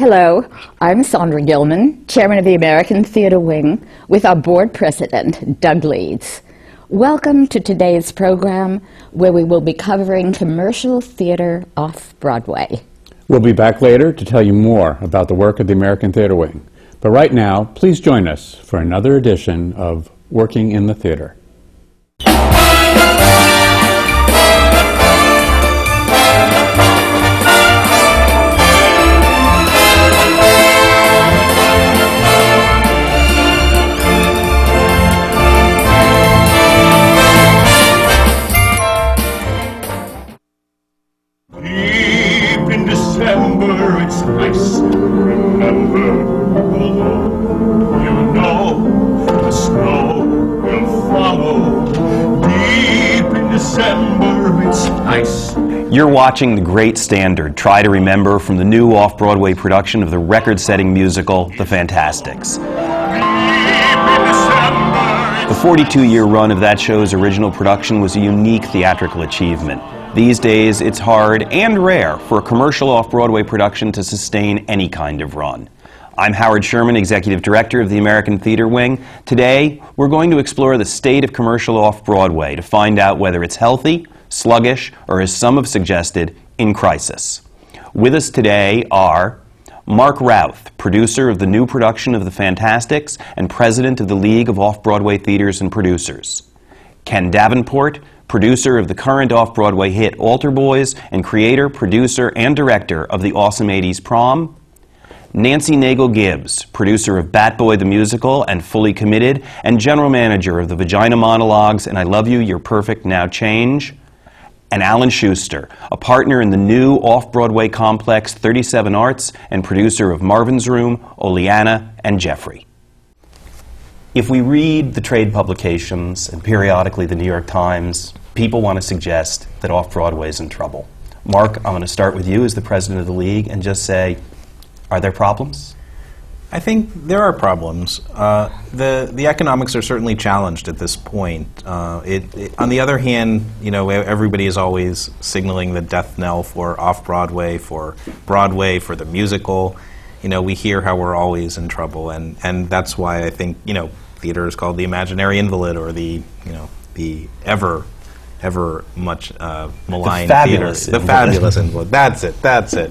Hello, I'm Sandra Gilman, Chairman of the American Theatre Wing, with our board president, Doug Leeds. Welcome to today's program, where we will be covering commercial theater off Broadway. We'll be back later to tell you more about the work of the American Theatre Wing. But right now, please join us for another edition of Working in the Theatre. You're watching The Great Standard, Try to Remember from the new off Broadway production of the record setting musical, The Fantasticks. The 42 year run of that show's original production was a unique theatrical achievement. These days, it's hard and rare for a commercial off Broadway production to sustain any kind of run. I'm Howard Sherman, Executive Director of the American Theatre Wing. Today, we're going to explore the state of commercial off Broadway to find out whether it's healthy, sluggish, or as some have suggested, in crisis. With us today are Mark Routh, producer of the new production of The Fantasticks and president of the League of Off Broadway Theaters and Producers. Ken Davenport, producer of the current off Broadway hit Altar Boyz and creator, producer, and director of the Awesome 80s Prom. Nancy Nagel Gibbs, producer of Bat Boy the Musical and Fully Committed, and general manager of the Vagina Monologues and I Love You, You're Perfect, Now Change. And Alan Schuster, a partner in the new off Broadway complex 37 Arts and producer of Marvin's Room, Oleanna, and Jeffrey. If we read the trade publications and periodically the New York Times, people want to suggest that off Broadway is in trouble. Mark, I'm going to start with you as the president of the league and just say, are there problems? I think there are problems. Uh, the the economics are certainly challenged at this point. Uh, it, it, on the other hand, you know, everybody is always signaling the death knell for off Broadway, for Broadway, for the musical. You know, we hear how we're always in trouble, and, and that's why I think you know theater is called the imaginary invalid or the you know the ever ever much uh, maligned fabulous theater. The invalid. fabulous invalid. That's it. That's it.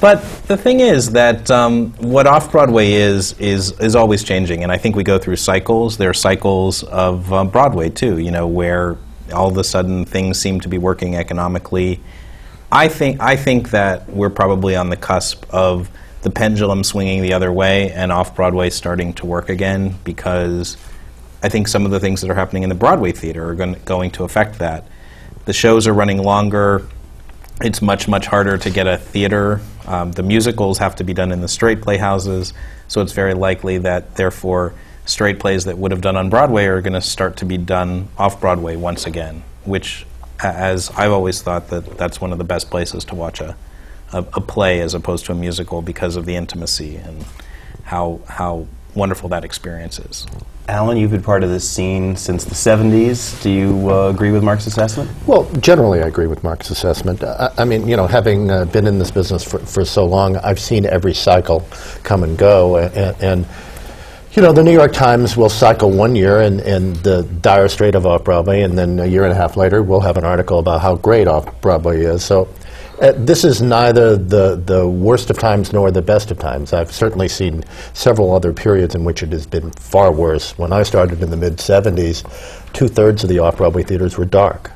But the thing is that um, what off Broadway is is is always changing, and I think we go through cycles. There are cycles of uh, Broadway too, you know, where all of a sudden things seem to be working economically. I think I think that we're probably on the cusp of the pendulum swinging the other way and off Broadway starting to work again because I think some of the things that are happening in the Broadway theater are going, going to affect that. The shows are running longer. It's much, much harder to get a theater. Um, the musicals have to be done in the straight playhouses, so it's very likely that, therefore, straight plays that would have done on Broadway are going to start to be done off Broadway once again, which, as I've always thought, that that's one of the best places to watch a, a, a play as opposed to a musical because of the intimacy and how, how wonderful that experience is. Alan, you've been part of this scene since the 70s. Do you uh, agree with Mark's assessment? Well, generally, I agree with Mark's assessment. I, I mean, you know, having uh, been in this business for, for so long, I've seen every cycle come and go. And, and you know, the New York Times will cycle one year in, in the dire strait of off Broadway, and then a year and a half later, we'll have an article about how great off Broadway is. So. Uh, this is neither the, the worst of times nor the best of times. I've certainly seen several other periods in which it has been far worse. When I started in the mid 70s, two thirds of the off Broadway theaters were dark.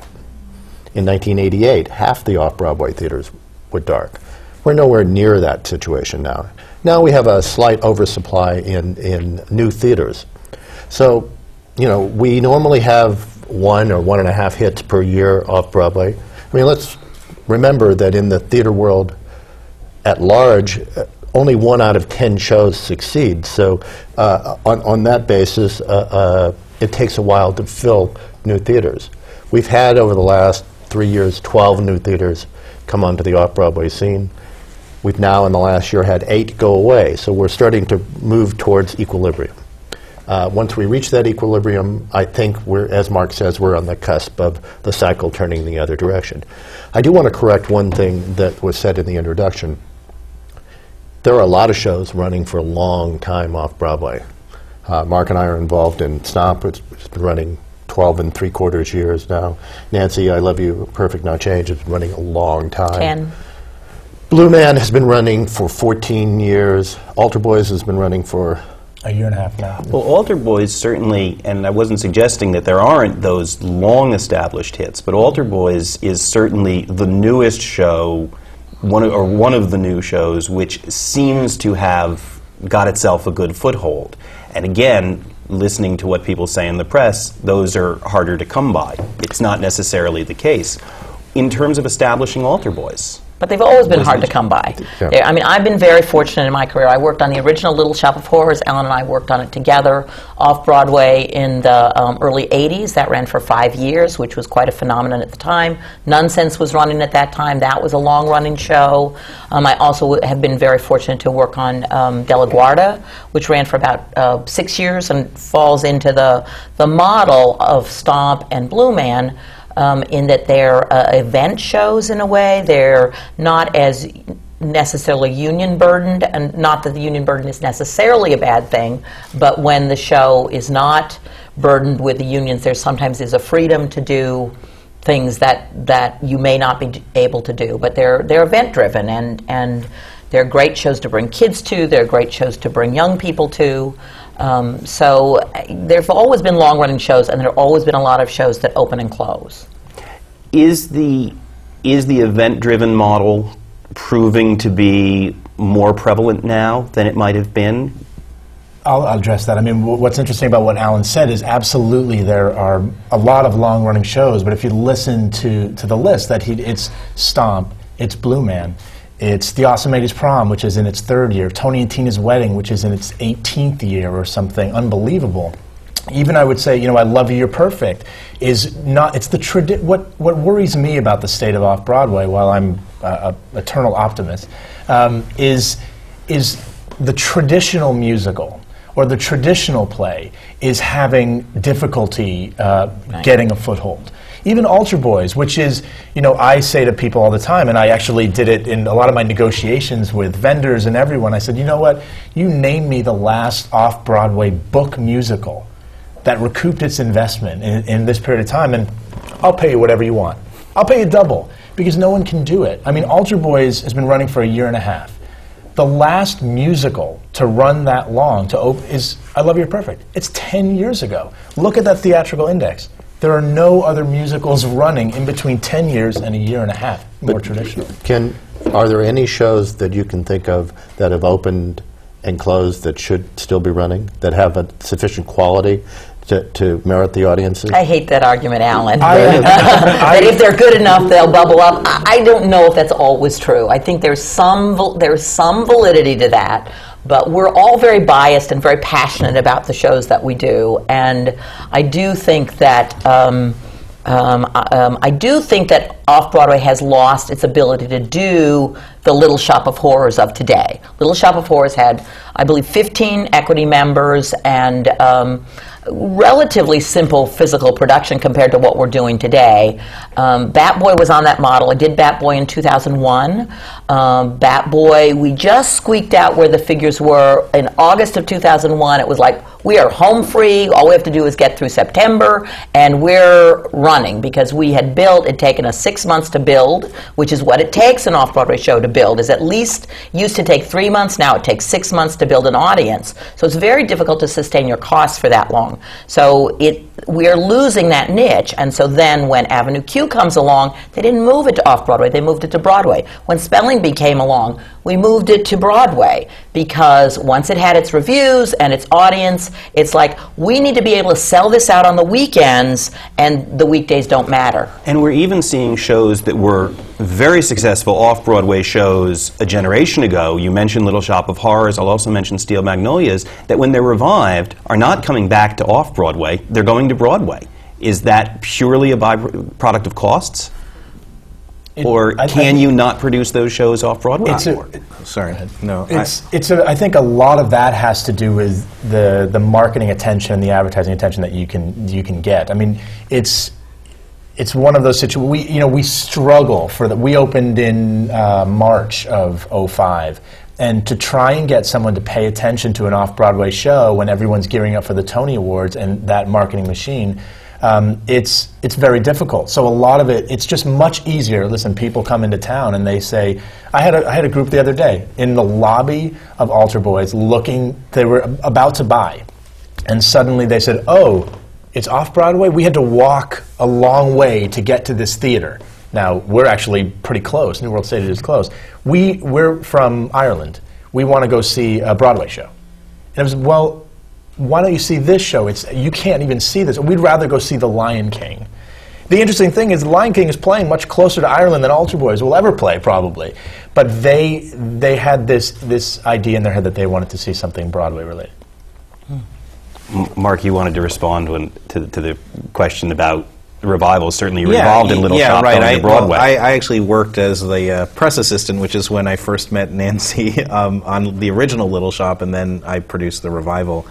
In 1988, half the off Broadway theaters were dark. We're nowhere near that situation now. Now we have a slight oversupply in, in new theaters. So, you know, we normally have one or one and a half hits per year off Broadway. I mean, let's remember that in the theater world at large, uh, only one out of ten shows succeed. So, uh, on, on that basis, uh, uh, it takes a while to fill new theaters. We've had over the last three years 12 new theaters come onto the off Broadway scene. We've now, in the last year, had eight go away. So, we're starting to move towards equilibrium. Uh, once we reach that equilibrium, I think we're, as Mark says, we're on the cusp of the cycle turning the other direction. I do want to correct one thing that was said in the introduction. there are a lot of shows running for a long time off Broadway. Uh, Mark and I are involved in Stomp, which has been running 12 and three quarters years now. Nancy, I Love You, Perfect Not Change has been running a long time. Ten. Blue Man has been running for 14 years. Altar Boyz has been running for A year and a half now. Well, Altar Boyz certainly, and I wasn't suggesting that there aren't those long established hits, but Altar Boyz is certainly the newest show, one of, or one of the new shows, which seems to have got itself a good foothold. And again, listening to what people say in the press, those are harder to come by. It's not necessarily the case. In terms of establishing Altar Boyz, But they've always been hard to come by. Yeah. I mean, I've been very fortunate in my career. I worked on the original Little Shop of Horrors. Ellen and I worked on it together off Broadway in the um, early 80s. That ran for five years, which was quite a phenomenon at the time. Nunsense was running at that time. That was a long running show. Um, I also w- have been very fortunate to work on um, De La Guarda, which ran for about uh, six years and falls into the, the model of Stomp and Blue Man um, in that they're uh, event shows in a way. They're not as necessarily union burdened, and not that the union burden is necessarily a bad thing, but when the show is not burdened with the unions, there sometimes is a freedom to do things that, that you may not be able to do. But they're, they're event driven, and, and they're great shows to bring kids to, they're great shows to bring young people to. Um, so uh, there have always been long running shows, and there have always been a lot of shows that open and close. is the is the event-driven model proving to be more prevalent now than it might have been? I'll, I'll address that. I mean, wh- what's interesting about what Alan said is absolutely there are a lot of long-running shows, but if you listen to, to the list, that he, it's Stomp, it's Blue Man, it's The Awesome 80s Prom, which is in its third year, Tony and Tina's Wedding, which is in its 18th year or something unbelievable. Even I would say, you know, I Love You, You're Perfect is not, it's the tradi- what, what worries me about the state of off Broadway, while I'm a, a eternal optimist, um, is, is the traditional musical or the traditional play is having difficulty uh, getting a foothold. Even Altar Boyz, which is, you know, I say to people all the time, and I actually did it in a lot of my negotiations with vendors and everyone. I said, you know what? You name me the last off Broadway book musical that recouped its investment in, in this period of time, and I'll pay you whatever you want. I'll pay you double because no one can do it. I mean, Altar Boyz has been running for a year and a half. The last musical to run that long to open is I Love You Perfect. It's 10 years ago. Look at that theatrical index. There are no other musicals running in between 10 years and a year and a half, more traditional. Can, are there any shows that you can think of that have opened and closed that should still be running, that have a sufficient quality to, to merit the audiences? I hate that argument, Alan. That if they're good enough, they'll bubble up. I, I don't know if that's always true. I think there's some val- there's some validity to that, but we're all very biased and very passionate about the shows that we do, and I do think that. Um, um, um, I do think that Off Broadway has lost its ability to do the Little Shop of Horrors of today. Little Shop of Horrors had, I believe, 15 equity members and um, relatively simple physical production compared to what we're doing today. Um, Bat Boy was on that model. I did Bat Boy in 2001. Um, Bat Boy, we just squeaked out where the figures were in August of 2001. It was like, we are home free. All we have to do is get through September, and we're running because we had built. It taken us six months to build, which is what it takes an off-Broadway show to build. Is at least used to take three months. Now it takes six months to build an audience. So it's very difficult to sustain your costs for that long. So it we are losing that niche. And so then when Avenue Q comes along, they didn't move it to off-Broadway. They moved it to Broadway. When Spelling Bee came along, we moved it to Broadway because once it had its reviews and its audience, it's like we need to be able to sell this out on the weekends and the weekdays don't matter. And we're even seeing shows that were very successful off Broadway shows a generation ago. You mentioned Little Shop of Horrors, I'll also mention Steel Magnolias, that when they're revived are not coming back to off Broadway, they're going to Broadway. Is that purely a byproduct of costs? It- or I- I can think- you not produce those shows off Broadway It's a- anymore? Sorry, no. I- It's, it's a, I think a lot of that has to do with the, the marketing attention, the advertising attention that you can, you can get. I mean, it's, it's one of those situations, we, you know, we struggle for that. we opened in uh, March of '05, And to try and get someone to pay attention to an off Broadway show when everyone's gearing up for the Tony Awards and that marketing machine, um, it's, it's very difficult. So a lot of it, it's just much easier. Listen, people come into town and they say, I had a, I had a group the other day in the lobby of Altar Boyz looking, they were about to buy. And suddenly they said, oh, it's off Broadway? We had to walk a long way to get to this theater. Now, we're actually pretty close. New World Stadium is close. We, we're from Ireland. We want to go see a Broadway show. And I was, well, why don't you see this show? It's, you can't even see this. We'd rather go see The Lion King. The interesting thing is, The Lion King is playing much closer to Ireland than Altar Boyz will ever play, probably. But they, they had this, this idea in their head that they wanted to see something Broadway related. Mark, you wanted to respond when, to, to the question about revivals. Certainly, Yeah, involved in Little yeah, Shop right. I, Broadway. well, I, I actually worked as the uh, press assistant, which is when I first met Nancy um, on the original Little Shop, and then I produced the revival.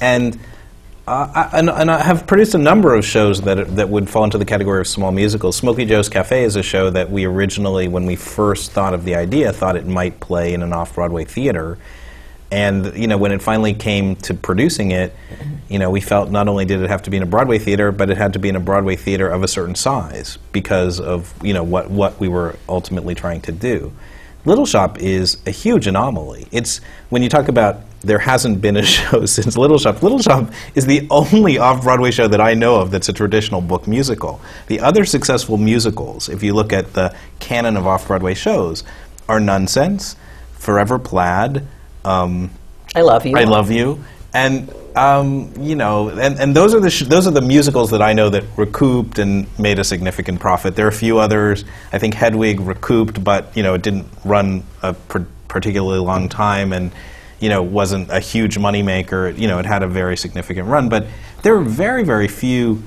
And, uh, I, and, and I have produced a number of shows that, that would fall into the category of small musicals. Smokey Joe's Cafe is a show that we originally, when we first thought of the idea, thought it might play in an off-Broadway theater. And you know, when it finally came to producing it, you know, we felt not only did it have to be in a Broadway theater, but it had to be in a Broadway theater of a certain size because of you know what what we were ultimately trying to do. Little Shop is a huge anomaly. It's when you talk about there hasn't been a show since Little Shop. Little Shop is the only off-Broadway show that I know of that's a traditional book musical. The other successful musicals, if you look at the canon of off-Broadway shows, are Nunsense, Forever Plaid. Um, I love you. I love you, and um, you know, and, and those are the sh- those are the musicals that I know that recouped and made a significant profit. There are a few others. I think Hedwig recouped, but you know, it didn't run a pr- particularly long time, and you know, wasn't a huge moneymaker. You know, it had a very significant run, but there are very very few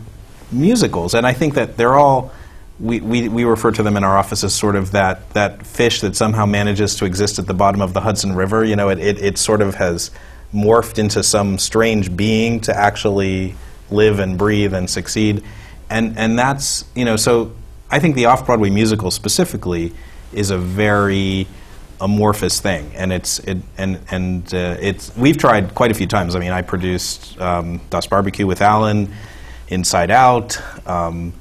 musicals, and I think that they're all. We, we, we refer to them in our office as sort of that, that fish that somehow manages to exist at the bottom of the Hudson River. You know, it, it, it sort of has morphed into some strange being to actually live and breathe and succeed. And, and that's, you know, so I think the off Broadway musical specifically is a very amorphous thing. And it's, it, and, and uh, it's, we've tried quite a few times. I mean, I produced um, Das Barbecue with Alan, Inside Out. Um,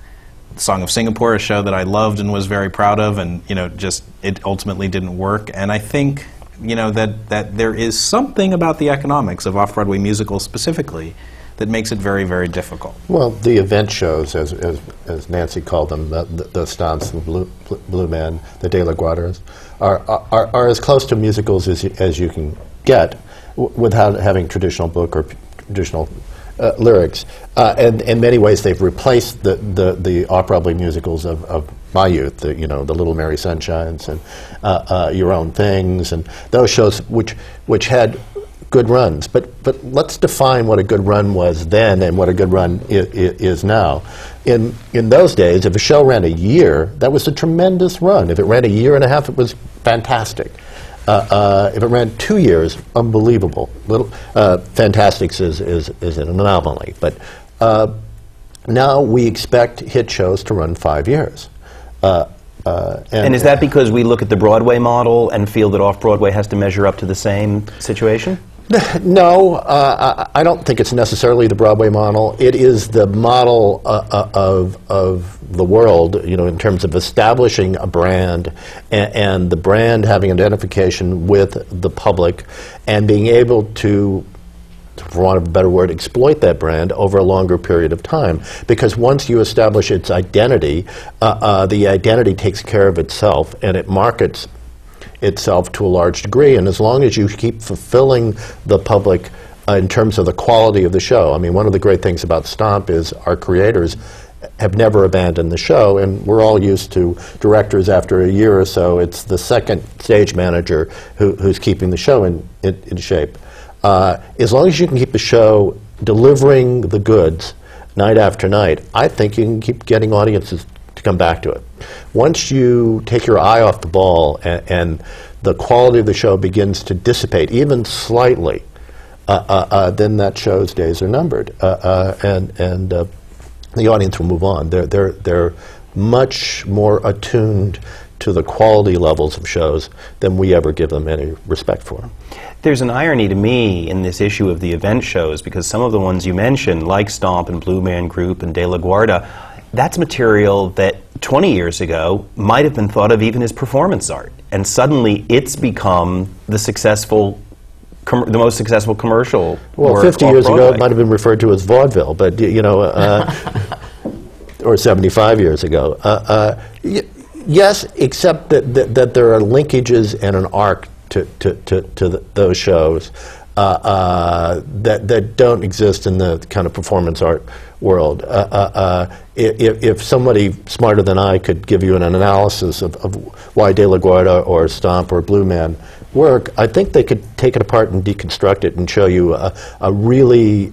Song of Singapore, a show that I loved and was very proud of, and you know, just it ultimately didn't work. And I think you know that that there is something about the economics of off-Broadway musicals specifically that makes it very, very difficult. Well, the event shows, as, as, as Nancy called them, the, the, the the Blue, Blue Man, the De La Guardas, are, are, are as close to musicals as as you can get without having traditional book or traditional uh, lyrics. Uh, and in many ways, they've replaced the, the, the off-Broadway musicals of, of my youth, the, you know, the Little Mary Sunshines and uh, uh, Your Own Things, and those shows which, which had good runs. But, but let's define what a good run was then and what a good run i- i- is now. In, in those days, if a show ran a year, that was a tremendous run. If it ran a year and a half, it was fantastic. Uh, uh, if it ran two years, unbelievable. Little uh, Fantasticks is, is, is an anomaly, but uh, now we expect hit shows to run five years. Uh, uh, and is that because we look at the Broadway model and feel that off Broadway has to measure up to the same situation? No, uh, I don't think it's necessarily the Broadway model. It is the model uh, uh, of, of the world, you know, in terms of establishing a brand and, and the brand having identification with the public and being able to for want of a better word, exploit that brand over a longer period of time. Because once you establish its identity, uh, uh, the identity takes care of itself and it markets itself to a large degree. And as long as you keep fulfilling the public uh, in terms of the quality of the show, I mean, one of the great things about Stomp is our creators have never abandoned the show, and we're all used to directors after a year or so. It's the second stage manager who, who's keeping the show in, in, in shape. Uh, as long as you can keep the show delivering the goods night after night, I think you can keep getting audiences come back to it. Once you take your eye off the ball and, and the quality of the show begins to dissipate, even slightly, uh, uh, uh, then that show's days are numbered, uh, uh, and and uh, the audience will move on. They're they're they're much more attuned to the quality levels of shows than we ever give them any respect for. There's an irony to me in this issue of the event shows because some of the ones you mentioned, like Stomp and Blue Man Group and De La Guarda, that's material that 20 years ago might have been thought of even as performance art. And suddenly it's become the successful, com- the most successful commercial. Well, 50 years ago, it might have been referred to as vaudeville, but you know, uh, or 75 years ago. Uh, uh, y- yes, except that, that, that there are linkages and an arc to, to, to, to th those shows uh, uh, that, that don't exist in the kind of performance art world. Uh, uh, uh, if, if somebody smarter than I could give you an analysis of, of why De La Guarda or Stomp or Blue Man work, I think they could take it apart and deconstruct it and show you a, a really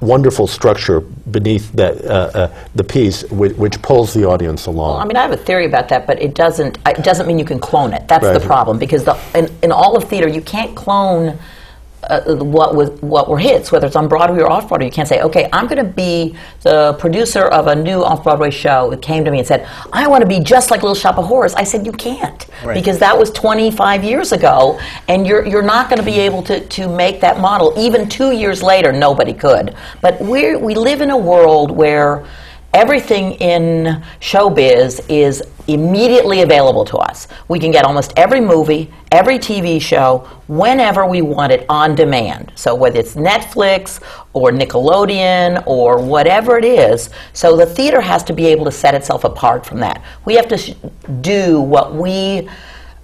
wonderful structure beneath that, uh, uh, the piece, which, which pulls the audience along. Well, I mean, I have a theory about that, but it doesn't. It doesn't mean you can clone it. That's the problem because the, in, in all of theater, you can't clone uh, what was what were hits, whether it's on Broadway or off Broadway. You can't say, okay, I'm going to be the producer of a new off Broadway show. It came to me and said, I want to be just like Little Shop of Horrors. I said, you can't Right. because that was 25 years ago, and you're you're not going to be able to to make that model. Even two years later, nobody could. But we we live in a world where everything in showbiz is immediately available to us. We can get almost every movie, every TV show, whenever we want it on demand. So whether it's Netflix or Nickelodeon or whatever it is, so the theater has to be able to set itself apart from that. We have to sh- do what we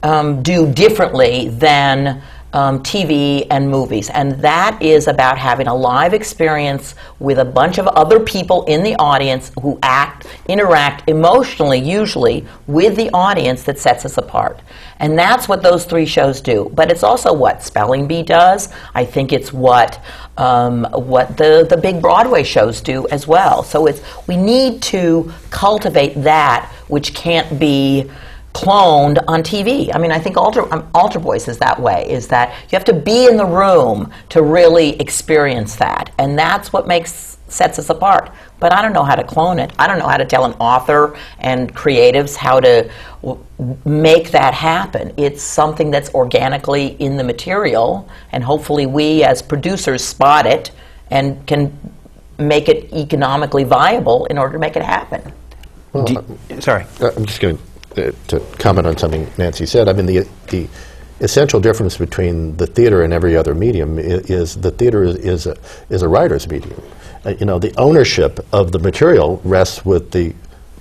um, do differently than um, TV and movies. And that is about having a live experience with a bunch of other people in the audience who act, interact emotionally, usually, with the audience that sets us apart. And that's what those three shows do. But it's also what Spelling Bee does. I think it's what um, what the, the big Broadway shows do as well. So it's we need to cultivate that which can't be cloned on TV. I mean, I think Altar, um, Altar Boyz is that way, is that you have to be in the room to really experience that. And that's what makes sets us apart. But I don't know how to clone it. I don't know how to tell an author and creatives how to w- make that happen. It's something that's organically in the material, and hopefully we as producers spot it and can make it economically viable in order to make it happen. Do- sorry. Uh, I'm just going to, to comment on something Nancy said. I mean, the, the essential difference between the theater and every other medium is, is the theater is, is, a, is a writer's medium. Uh, you know, the ownership of the material rests with the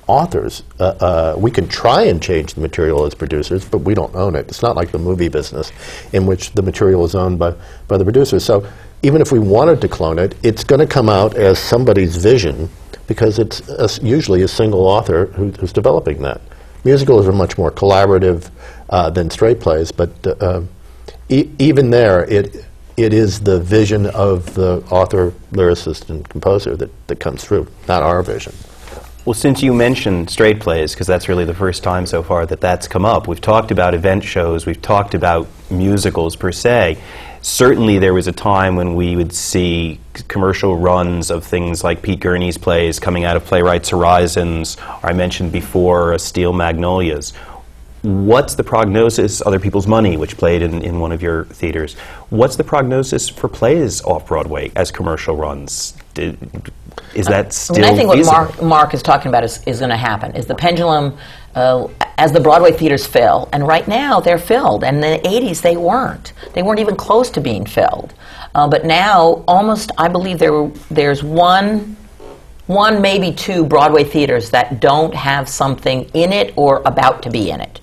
authors. Uh, uh, we can try and change the material as producers, but we don't own it. It's not like the movie business, in which the material is owned by, by the producers. So even if we wanted to clone it, it's going to come out as somebody's vision because it's a usually a single author who, who's developing that. Musicals are much more collaborative uh, than straight plays, but uh, e- even there, it it is the vision of the author, lyricist, and composer that, that comes through, not our vision. Well, since you mentioned straight plays, because that's really the first time so far that that's come up, we've talked about event shows, we've talked about musicals per se. Certainly, there was a time when we would see c- commercial runs of things like Pete Gurney's plays coming out of Playwrights Horizons, or I mentioned before uh, Steel Magnolias. What's the prognosis? Other People's Money, which played in, in one of your theaters. What's the prognosis for plays off Broadway as commercial runs? Did, is that I still mean, I think what? Mark, Mark is talking about is, is going to happen. Is the pendulum, uh, as the Broadway theaters fill, and right now they're filled, and in the '80s they weren't. They weren't even close to being filled. Uh, but now, almost, I believe there there's one, one maybe two Broadway theaters that don't have something in it or about to be in it.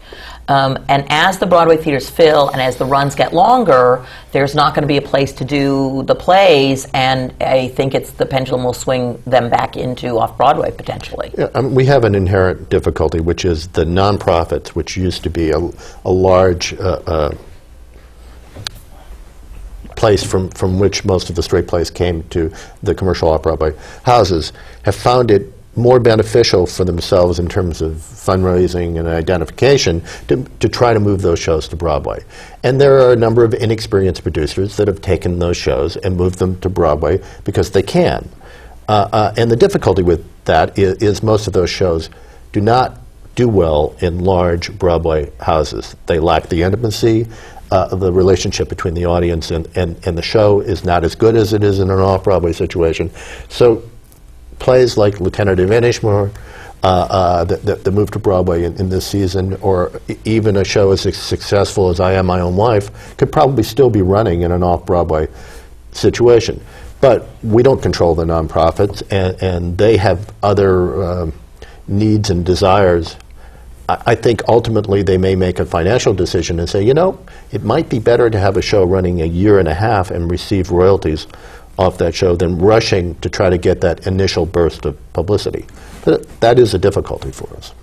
Um, and as the Broadway theaters fill and as the runs get longer, there's not going to be a place to do the plays, and I think it's the pendulum will swing them back into off Broadway potentially. Yeah, um, we have an inherent difficulty, which is the nonprofits, which used to be a, a large uh, uh, place from, from which most of the straight plays came to the commercial off-Broadway houses, have found it more beneficial for themselves in terms of fundraising and identification to, to try to move those shows to Broadway. And there are a number of inexperienced producers that have taken those shows and moved them to Broadway because they can. Uh, uh, and the difficulty with that is, is most of those shows do not do well in large Broadway houses. They lack the intimacy. Uh, the relationship between the audience and, and, and the show is not as good as it is in an off Broadway situation. So, plays like Lieutenant of Inishmore, uh, uh, that, that, that moved to Broadway in, in this season, or even a show as successful as I Am My Own Wife, could probably still be running in an off Broadway situation. But we don't control the nonprofits, and, and they have other um, needs and desires. I, I think ultimately they may make a financial decision and say, you know, it might be better to have a show running a year and a half and receive royalties off that show than rushing to try to get that initial burst of publicity. That is a difficulty for us.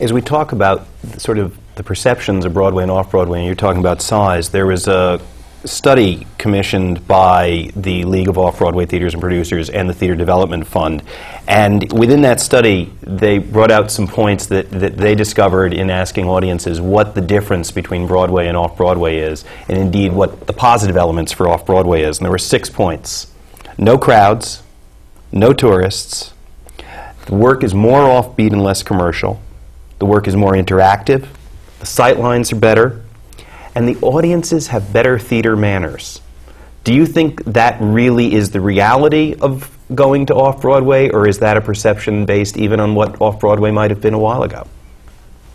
As we talk about sort of the perceptions of Broadway and off Broadway, and you're talking about size, there was a study commissioned by the League of Off Broadway Theaters and Producers and the Theater Development Fund. And within that study, they brought out some points that, that they discovered in asking audiences what the difference between Broadway and off Broadway is, and indeed what the positive elements for off Broadway is. And there were six points. No crowds, no tourists, the work is more offbeat and less commercial, the work is more interactive, the sight lines are better, and the audiences have better theater manners. Do you think that really is the reality of going to off Broadway, or is that a perception based even on what off Broadway might have been a while ago?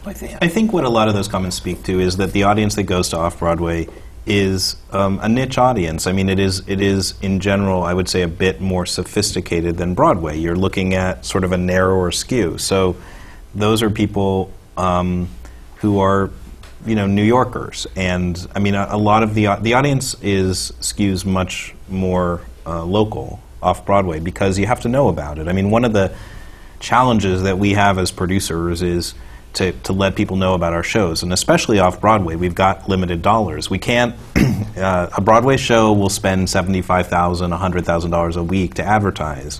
I, th- I think what a lot of those comments speak to is that the audience that goes to off Broadway is um, a niche audience. I mean, it is it is in general, I would say, a bit more sophisticated than Broadway. You're looking at sort of a narrower skew. So, those are people um, who are you know New Yorkers, and I mean a, a lot of the the audience is skews much more uh, local off Broadway because you have to know about it. I mean, one of the challenges that we have as producers is to, to let people know about our shows, and especially off Broadway, we've got limited dollars. We can't. uh, a Broadway show will spend seventy-five thousand, a hundred thousand dollars a week to advertise.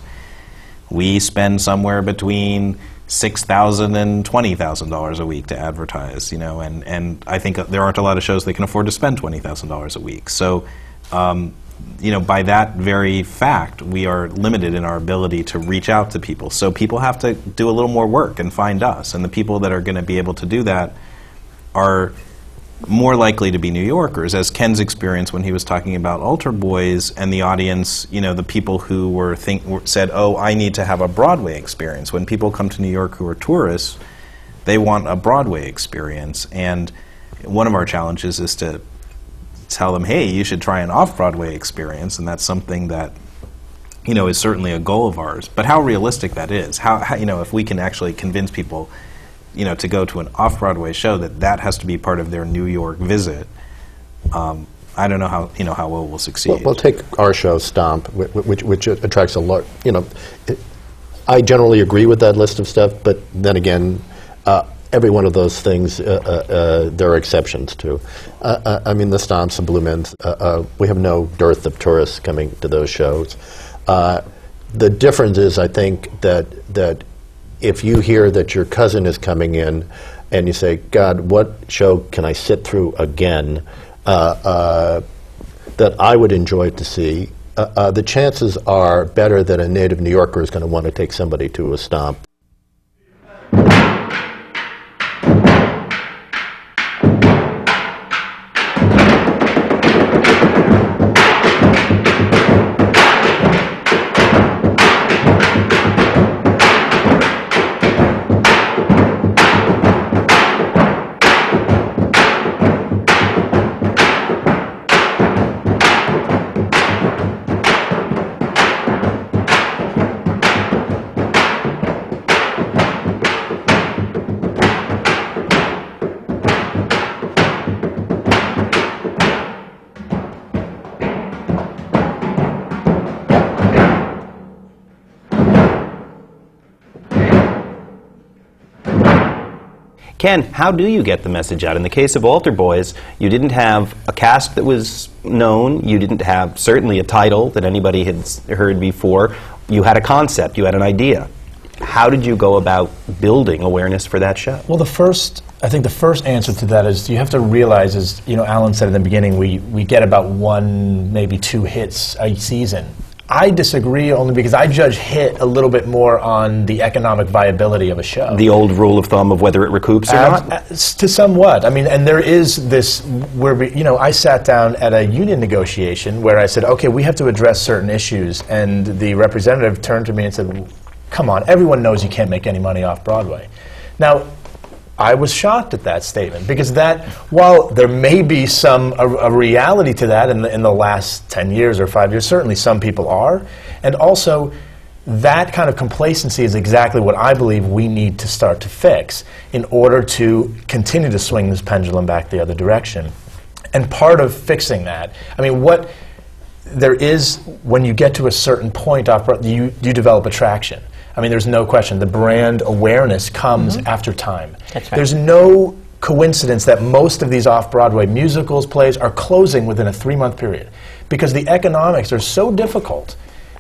We spend somewhere between six thousand and twenty thousand dollars a week to advertise. You know, and and I think there aren't a lot of shows that can afford to spend twenty thousand dollars a week. So. Um, you know, by that very fact, we are limited in our ability to reach out to people. So people have to do a little more work and find us. And the people that are going to be able to do that are more likely to be New Yorkers, as Ken's experience when he was talking about Altar Boyz and the audience, you know, the people who were think said, "Oh, I need to have a Broadway experience." When people come to New York who are tourists, they want a Broadway experience, and one of our challenges is to tell them, "Hey, you should try an off-Broadway experience," and that's something that you know is certainly a goal of ours. But how realistic that is, how, how you know if we can actually convince people you know, to go to an off-Broadway show, that that has to be part of their New York visit. Um, I don't know how you know how well we'll succeed. Well, we'll take our show, Stomp, which, which, attracts a lot. You know, it, I generally agree with that list of stuff, but then again, uh, every one of those things uh, uh, uh there are exceptions to. Uh, uh, I mean, the Stomps and Blue Men, we have no dearth of tourists coming to those shows. the difference is, I think that that if you hear that your cousin is coming in and you say, God, what show can I sit through again uh, uh, that I would enjoy to see, uh, uh the chances are better that a native New Yorker is going to want to take somebody to a stomp. How do you get the message out? In the case of Altar Boyz, you didn't have a cast that was known, you didn't have certainly a title that anybody had heard before, you had a concept, you had an idea. How did you go about building awareness for that show? Well, the first, I think the first answer to that is you have to realize, as you know, Alan said in the beginning, we, we get about one, maybe two hits a season. I disagree only because I judge hit a little bit more on the economic viability of a show. The old rule of thumb of whether it recoups or Ab- not? as- to somewhat. I mean, and there is this where we, you know, I sat down at a union negotiation where I said, okay, we have to address certain issues, and the representative turned to me and said, come on, everyone knows you can't make any money off Broadway. Now. I was shocked at that statement because that, while there may be some a, a reality to that in the, in the last ten years or five years, certainly some people are, and also that kind of complacency is exactly what I believe we need to start to fix in order to continue to swing this pendulum back the other direction. And part of fixing that, I mean, what there is when you get to a certain point you, you develop attraction i mean there's no question. The brand awareness comes mm-hmm. after time. That's right. there's no coincidence that most of these off-broadway musicals plays are closing within a three-month period because the economics are so difficult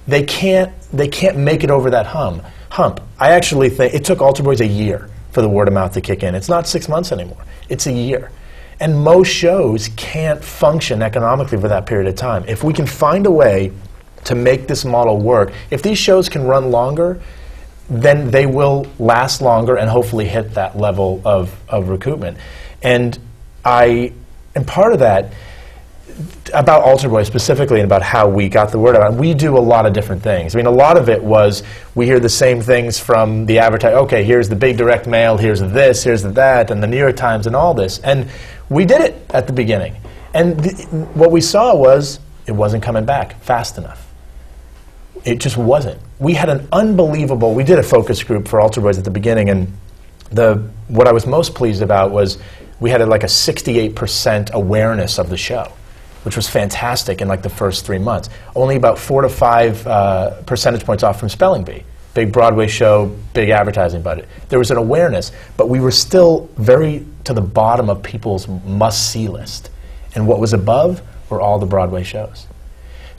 they can't they can't make it over that hum hump. I actually think it took Altar Boyz a year for the word of mouth to kick in. It's not six months anymore. It's a year. And most shows can't function economically for that period of time. If we can find a way to make this model work, if these shows can run longer, then they will last longer and hopefully hit that level of, of recoupment. And I, and part of that, about Altar Boy specifically and about how we got the word out, we do a lot of different things. I mean, a lot of it was we hear the same things from the advertiser. Okay, here's the big direct mail, here's this, here's that, and the New York Times and all this. And we did it at the beginning. And th- what we saw was it wasn't coming back fast enough. It just wasn't. We had an unbelievable. We did a focus group for Altar Boyz at the beginning, and the what I was most pleased about was we had a, like a 68% awareness of the show, which was fantastic in like the first three months. Only about four to five uh, percentage points off from Spelling Bee. Big Broadway show, big advertising budget. There was an awareness, but we were still very to the bottom of people's must-see list. And what was above were all the Broadway shows.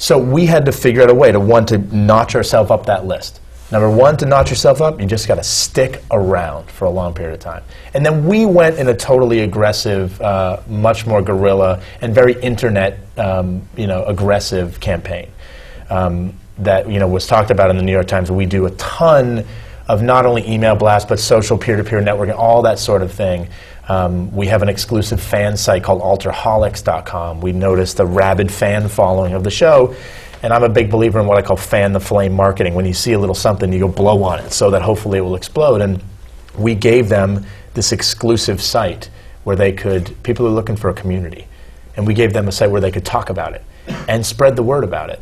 So we had to figure out a way to one to notch ourselves up that list. Number one, to notch yourself up, you just got to stick around for a long period of time. And then we went in a totally aggressive, uh, much more guerrilla and very internet, um, you know, aggressive campaign um, that you know was talked about in the New York Times. We do a ton of not only email blasts but social peer-to-peer networking, all that sort of thing. Um, we have an exclusive fan site called alterholics.com. We noticed a rabid fan following of the show, and I'm a big believer in what I call fan the flame marketing. When you see a little something, you go blow on it so that hopefully it will explode. And we gave them this exclusive site where they could, people are looking for a community, and we gave them a site where they could talk about it and spread the word about it,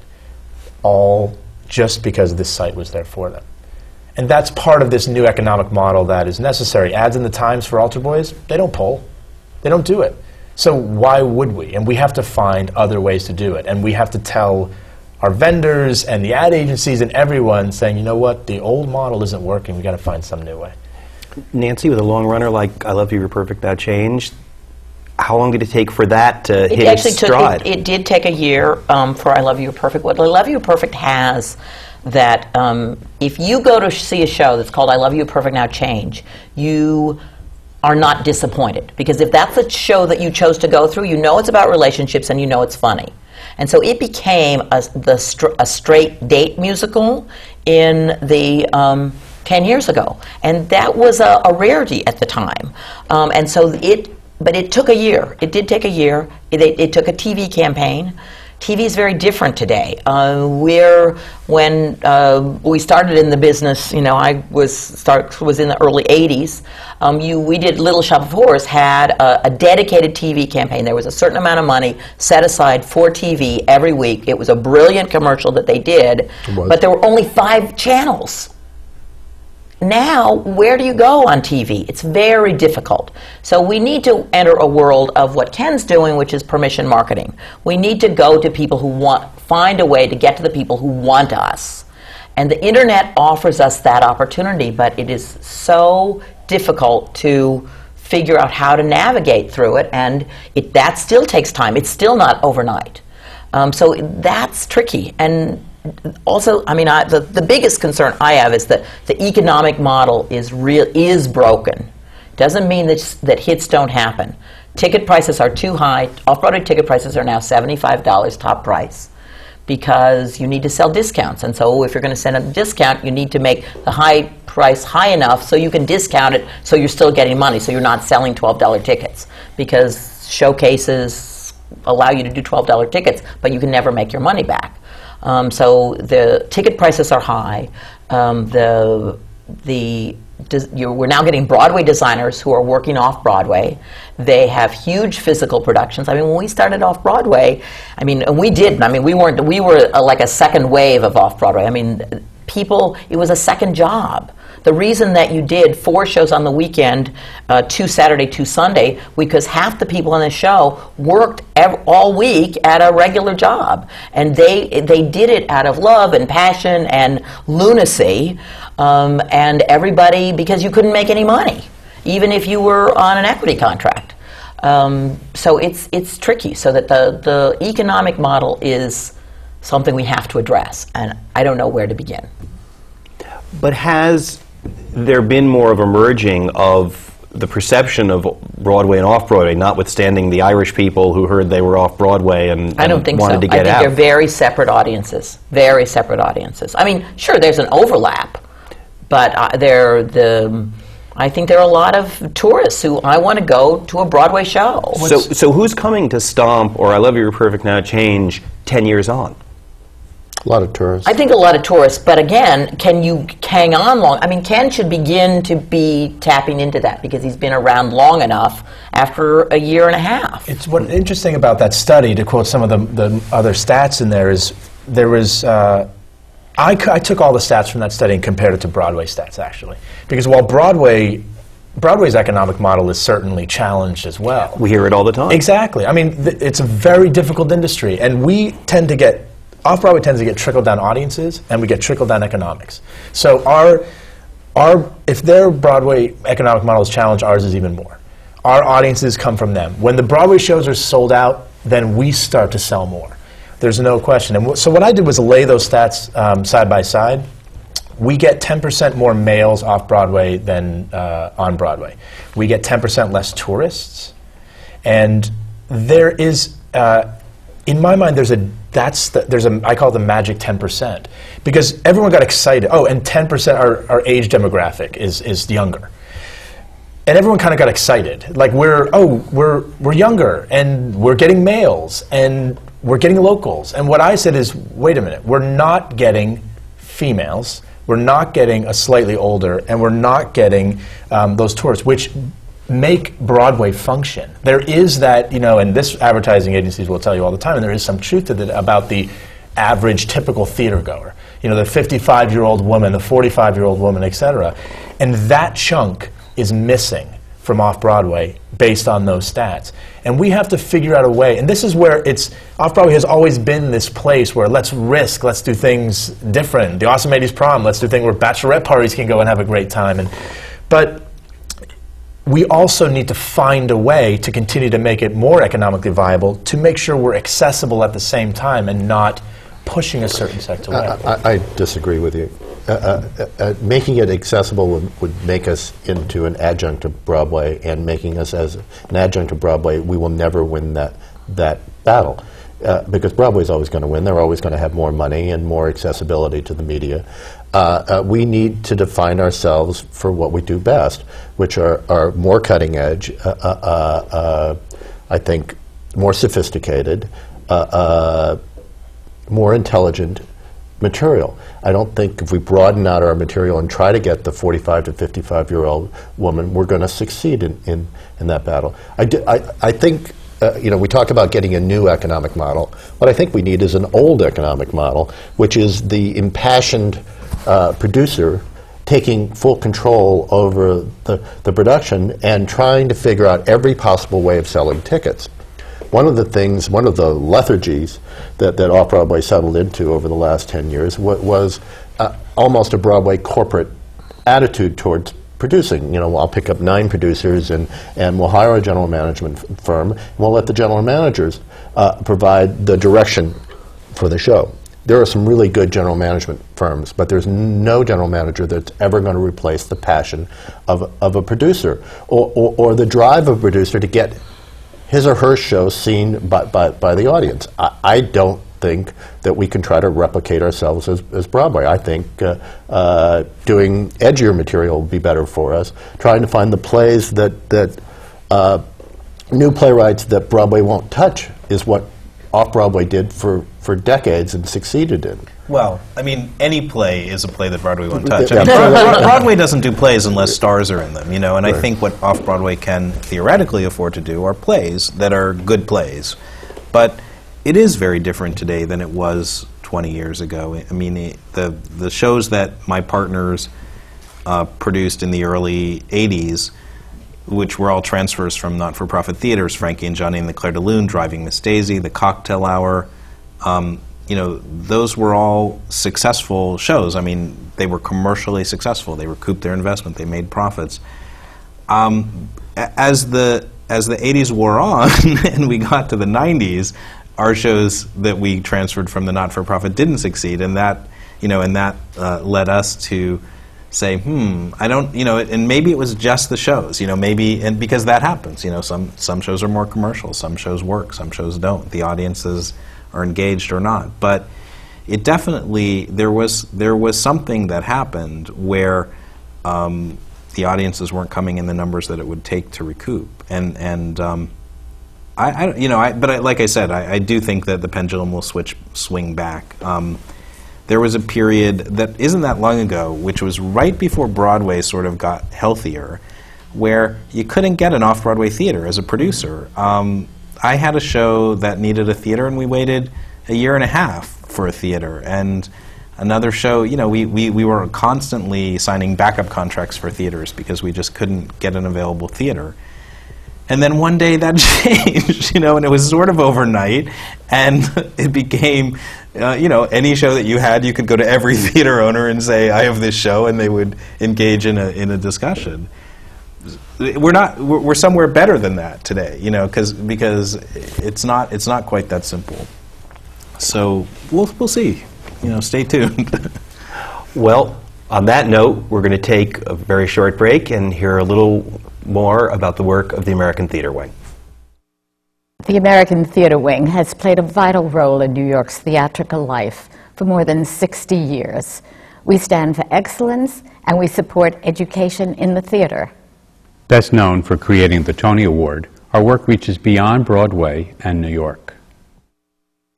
all just because this site was there for them. And that's part of this new economic model that is necessary. Ads in the Times for Altar Boyz, they don't poll. They don't do it. So why would we? And we have to find other ways to do it. And we have to tell our vendors and the ad agencies and everyone saying, you know what, the old model isn't working. We've got to find some new way. Nancy, with a long runner like I Love You, You're Perfect, Now Change, how long did it take for that to It hit actually its took. stride? It, it did take a year um, for I Love You You're Perfect. What I Love You You're Perfect has that um, if you go to see a show that's called I Love You Perfect Now Change, you are not disappointed because if that's the show that you chose to go through, you know it's about relationships and you know it's funny. And so it became a, str- a straight date musical in the um, 10 years ago. And that was a, a rarity at the time. Um, and so it, but it took a year. It did take a year. It, it, it took a TV campaign. TV is very different today. Uh, we're when uh, we started in the business. You know, I was start was in the early '80s. Um, you we did Little Shop of Horrors had a, a dedicated TV campaign. There was a certain amount of money set aside for TV every week. It was a brilliant commercial that they did, but there were only five channels now where do you go on TV? It's very difficult. So we need to enter a world of what Ken's doing, which is permission marketing. We need to go to people who want, find a way to get to the people who want us. And the internet offers us that opportunity, but it is so difficult to figure out how to navigate through it, and it, that still takes time. It's still not overnight. Um, so that's tricky. And also, I mean, I, the, the biggest concern I have is that the economic model is real is broken. Doesn't mean that, that hits don't happen. Ticket prices are too high. Off-Broadway ticket prices are now seventy-five dollars top price. because you need to sell discounts. And so if you're going to send a discount, you need to make the high price high enough so you can discount it so you're still getting money, so you're not selling $12 tickets. Because showcases allow you to do $12 tickets, but you can never make your money back. Um, so the ticket prices are high. Um, the the you're, we're now getting Broadway designers who are working off Broadway. They have huge physical productions. I mean, when we started off Broadway, I mean, and we did. I mean, we weren't. We were uh, like a second wave of off Broadway. I mean, people. It was a second job. The reason that you did four shows on the weekend, uh, two Saturday, two Sunday, because half the people on the show worked ev- all week at a regular job, and they they did it out of love and passion and lunacy, um, and everybody because you couldn't make any money, even if you were on an equity contract. Um, so it's it's tricky. So that the the economic model is something we have to address, and I don't know where to begin. But has there been more of a merging of the perception of Broadway and off Broadway, notwithstanding the Irish people who heard they were off Broadway and, I don't think wanted so. to I think out? they're very separate audiences. Very separate audiences. I mean, sure, there's an overlap, but uh, they're the. I think there are a lot of tourists who I want to go to a Broadway show. so, so who's coming to Stomp or I Love You, You're Perfect Now Change 10 years on? A lot of tourists. I think a lot of tourists, but again, can you hang on long? I mean, Ken should begin to be tapping into that because he's been around long enough after a year and a half. It's what interesting about that study, to quote some of the, the other stats in there, is there was. Uh, I, c- I took all the stats from that study and compared it to Broadway stats, actually. Because while Broadway, Broadway's economic model is certainly challenged as well. We hear it all the time. Exactly. I mean, th- it's a very difficult industry, and we tend to get off Broadway tends to get trickle down audiences, and we get trickle down economics. So our our if their Broadway economic model is challenged, ours is even more. Our audiences come from them. When the Broadway shows are sold out, then we start to sell more. There's no question. And so what I did was lay those stats um, side by side we get 10% more males off Broadway than uh, on Broadway. We get 10% less tourists. And there is, uh, in my mind, there's a, that's the, there's a, I call it the magic 10%. Because everyone got excited. Oh, and 10% our, our age demographic is, is younger. And everyone kind of got excited. Like we're, oh, we're, we're younger and we're getting males and we're getting locals. And what I said is, wait a minute, we're not getting females, we're not getting a slightly older, and we're not getting um, those tourists, which make Broadway function. There is that, you know, and this advertising agencies will tell you all the time, and there is some truth to that about the average typical theater goer. You know, the 55 year old woman, the 45 year old woman, et cetera. And that chunk is missing from off Broadway based on those stats. And we have to figure out a way, and this is where it's off Broadway has always been this place where let's risk, let's do things different. The Awesome 80s prom, let's do things where bachelorette parties can go and have a great time. And, but we also need to find a way to continue to make it more economically viable to make sure we're accessible at the same time and not pushing a certain sector away. I, I, I disagree with you. Uh, uh, uh, making it accessible would, would make us into an adjunct of Broadway, and making us as an adjunct of Broadway, we will never win that that battle. Uh, because Broadway is always going to win. They're always going to have more money and more accessibility to the media. Uh, uh, we need to define ourselves for what we do best, which are, are more cutting edge, uh, uh, uh, uh, I think, more sophisticated, more intelligent material. I don't think if we broaden out our material and try to get the 45 to 55 year old woman, we're going to succeed in, in, in that battle. I, di- I, I think, uh, you know, we talk about getting a new economic model. What I think we need is an old economic model, which is the impassioned uh, producer taking full control over the, the production and trying to figure out every possible way of selling tickets. One of the things, one of the lethargies that, that Off Broadway settled into over the last 10 years wa- was uh, almost a Broadway corporate attitude towards producing. You know, I'll pick up nine producers and, and we'll hire a general management firm and we'll let the general managers uh, provide the direction for the show. There are some really good general management firms, but there's no general manager that's ever going to replace the passion of, of a producer or, or, or the drive of a producer to get his or her show seen by, by, by the audience. I, I don't think that we can try to replicate ourselves as, as Broadway. I think uh, uh, doing edgier material would be better for us. Trying to find the plays that, that uh, new playwrights that Broadway won't touch is what off Broadway did for, for decades and succeeded in. Well, I mean, any play is a play that Broadway won't touch. I mean. Broadway, doesn't do plays unless stars are in them, you know. And I think what off Broadway can theoretically afford to do are plays that are good plays, but it is very different today than it was 20 years ago. I mean, it, the the shows that my partners uh, produced in the early 80s, which were all transfers from not-for-profit theaters, Frankie and Johnny and the Clair de Lune, Driving Miss Daisy, The Cocktail Hour. Um, you know, those were all successful shows. I mean, they were commercially successful. They recouped their investment. They made profits. Um, as the as the 80s wore on and we got to the 90s, our shows that we transferred from the not-for-profit didn't succeed, and that you know, and that uh, led us to say, hmm, I don't, you know, and maybe it was just the shows, you know, maybe, and because that happens, you know, some some shows are more commercial, some shows work, some shows don't. The audiences are engaged or not, but it definitely there was there was something that happened where um, the audiences weren't coming in the numbers that it would take to recoup, and and um, I, I you know, I, but I, like I said, I, I do think that the pendulum will switch swing back. Um, there was a period that isn't that long ago, which was right before Broadway sort of got healthier, where you couldn't get an off Broadway theater as a producer. Um, I had a show that needed a theater, and we waited a year and a half for a theater. And another show, you know, we, we, we were constantly signing backup contracts for theaters because we just couldn't get an available theater. And then one day that changed, you know, and it was sort of overnight, and it became, uh, you know, any show that you had, you could go to every theater owner and say, "I have this show," and they would engage in a in a discussion. We're not, we're, we're somewhere better than that today, you know, because because it's not it's not quite that simple. So we'll we'll see, you know, stay tuned. Well, on that note, we're going to take a very short break and hear a little more about the work of the American Theater Wing. The American Theater Wing has played a vital role in New York's theatrical life for more than 60 years. We stand for excellence and we support education in the theater. Best known for creating the Tony Award, our work reaches beyond Broadway and New York.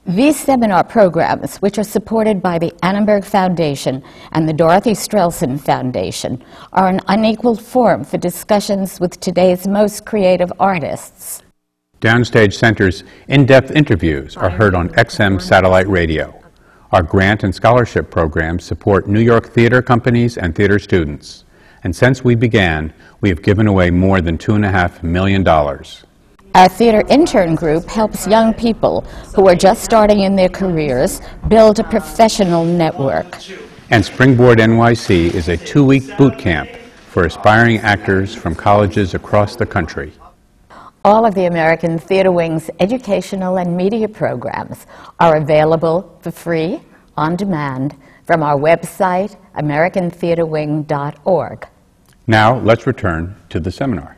These seminar programs, which are supported by the Annenberg Foundation and the Dorothy Strelsin Foundation, are an unequaled forum for discussions with today's most creative artists. Downstage Center's in-depth interviews are heard on XM Satellite Radio. Our grant and scholarship programs support New York theater companies and theater students. And since we began, we have given away more than $2.5 million. Our theater intern group helps young people who are just starting in their careers build a professional network. And Springboard NYC is a two-week boot camp for aspiring actors from colleges across the country. All of the American Theater Wing's educational and media programs are available for free, on demand, from our website, americantheaterwing.org. Now, let's return to the seminar.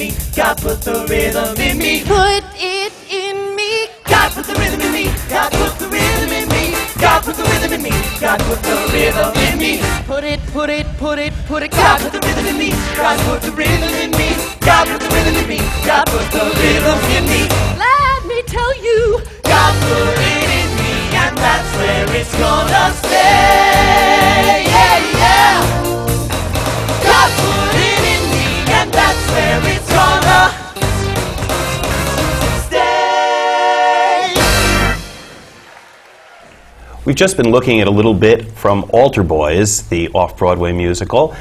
In me. God put the rhythm in me. Put it in me. God put the rhythm in me. God put the rhythm in me. God put the rhythm in me. God put the rhythm in me. Put it, put it, put it, put it. God put the rhythm in me. God put the rhythm in me. God put the rhythm in me. God put the rhythm in me. We've just been looking at a little bit from Altar Boyz, the off Broadway musical,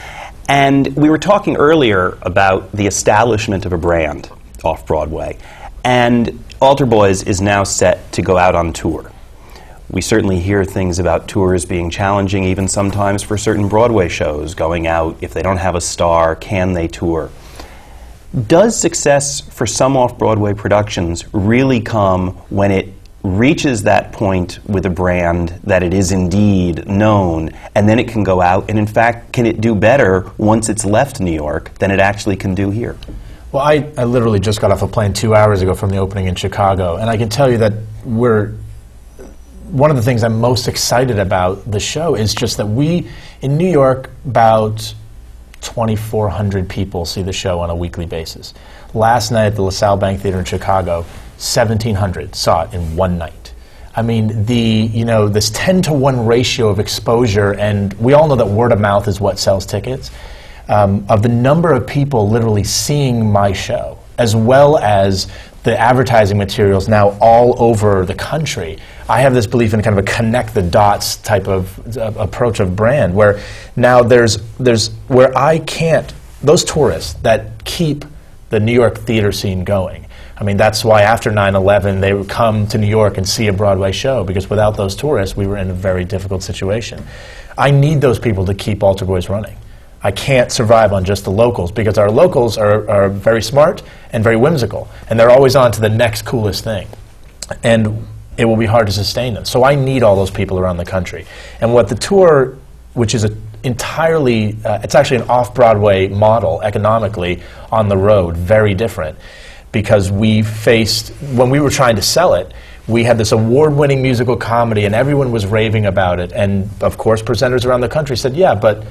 and we were talking earlier about the establishment of a brand off Broadway. And Altar Boyz is now set to go out on tour. We certainly hear things about tours being challenging, even sometimes for certain Broadway shows going out. If they don't have a star, can they tour? Does success for some off Broadway productions really come when it reaches that point with a brand that it is indeed known, and then it can go out, and in fact, can it do better once it's left New York than it actually can do here? Well, I, I literally just got off a plane two hours ago from the opening in Chicago, and I can tell you that we're one of the things I'm most excited about the show is just that we in New York about 2,400 people see the show on a weekly basis. Last night at the LaSalle Bank Theater in Chicago, 1,700 saw it in one night. I mean, the you know this 10 to 1 ratio of exposure, and we all know that word of mouth is what sells tickets. Um, of the number of people literally seeing my show, as well as the advertising materials now all over the country. I have this belief in kind of a connect the dots type of uh, approach of brand, where now there's there's where I can't those tourists that keep the New York theater scene going. I mean, that's why after 9 11, they would come to New York and see a Broadway show, because without those tourists, we were in a very difficult situation. I need those people to keep Altar Boyz running. I can't survive on just the locals, because our locals are, are very smart and very whimsical, and they're always on to the next coolest thing. And it will be hard to sustain them. So I need all those people around the country. And what the tour, which is a entirely, uh, it's actually an off-Broadway model economically on the road, very different, because we faced, when we were trying to sell it, we had this award-winning musical comedy and everyone was raving about it. And of course, presenters around the country said, yeah, but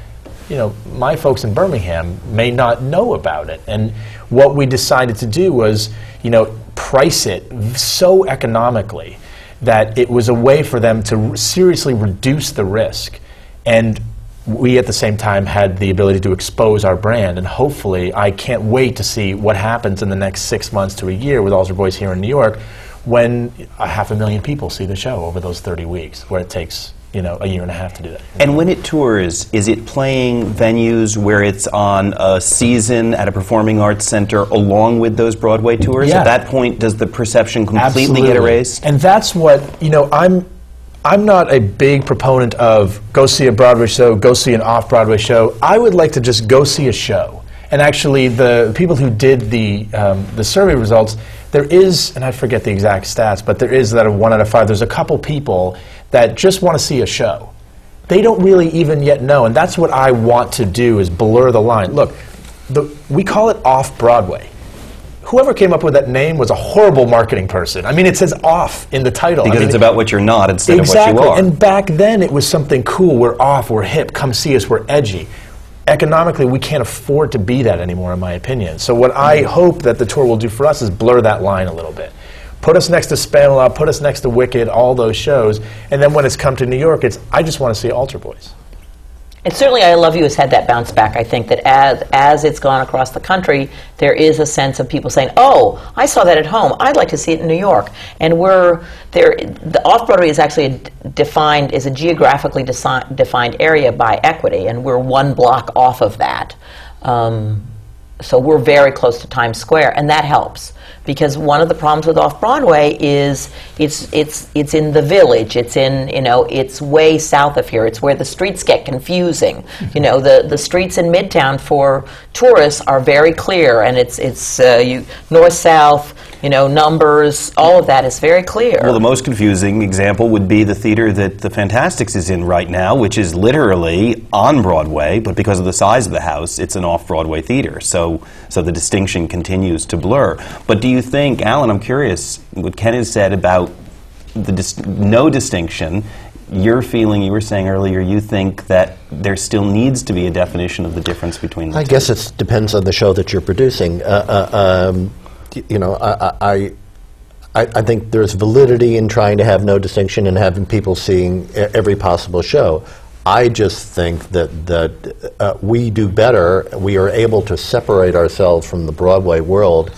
you know, my folks in Birmingham may not know about it. And what we decided to do was, you know, price it so economically that it was a way for them to seriously reduce the risk. And we at the same time had the ability to expose our brand. And hopefully, I can't wait to see what happens in the next six months to a year with Altar Boyz here in New York when a half a million people see the show over those 30 weeks, where it takes you know a year and a half to do that. And when it tours, is it playing venues where it's on a season at a performing arts center along with those Broadway tours? Yeah. At that point, does the perception completely Absolutely. get erased? And that's what you know. I'm I'm not a big proponent of go see a Broadway show, go see an off-Broadway show. I would like to just go see a show. And actually, the people who did the um, the survey results, there is, and I forget the exact stats, but there is that of one out of five. There's a couple people that just want to see a show. They don't really even yet know, and that's what I want to do is blur the line. Look, the, we call it off Broadway. Whoever came up with that name was a horrible marketing person. I mean, it says off in the title. I Because mean, it's about what you're not instead exactly. of what you are. And back then, it was something cool. We're off. We're hip. Come see us. We're edgy. Economically, we can't afford to be that anymore, in my opinion. So, what I mm-hmm. hope that the tour will do for us is blur that line a little bit. Put us next to Spamalot, put us next to Wicked, all those shows, and then when it's come to New York, it's I just want to see Altar Boyz. And certainly, I Love You has had that bounce back. I think that as, as it's gone across the country, there is a sense of people saying, "Oh, I saw that at home. I'd like to see it in New York." And we're there. The off Broadway is actually defined is a geographically desi- defined area by equity, and we're one block off of that. Um, so we're very close to Times Square, and that helps because one of the problems with off Broadway is it's it's it's in the village. It's in you know it's way south of here. It's where the streets get confusing. You know the the streets in Midtown for tourists are very clear, and it's it's uh, you north south. You know numbers. All of that is very clear. Well, the most confusing example would be the theater that the Fantasticks is in right now, which is literally on Broadway, but because of the size of the house, it's an off-Broadway theater. So, so the distinction continues to blur. But do you think, Alan? I'm curious what Ken has said about the dis- no distinction. Your feeling, you were saying earlier, you think that there still needs to be a definition of the difference between the I two. guess it depends on the show that you're producing. Uh, uh, um, y- you know, I, I, I, think there's validity in trying to have no distinction and having people seeing every possible show. I just think that that uh, we do better. We are able to separate ourselves from the Broadway world,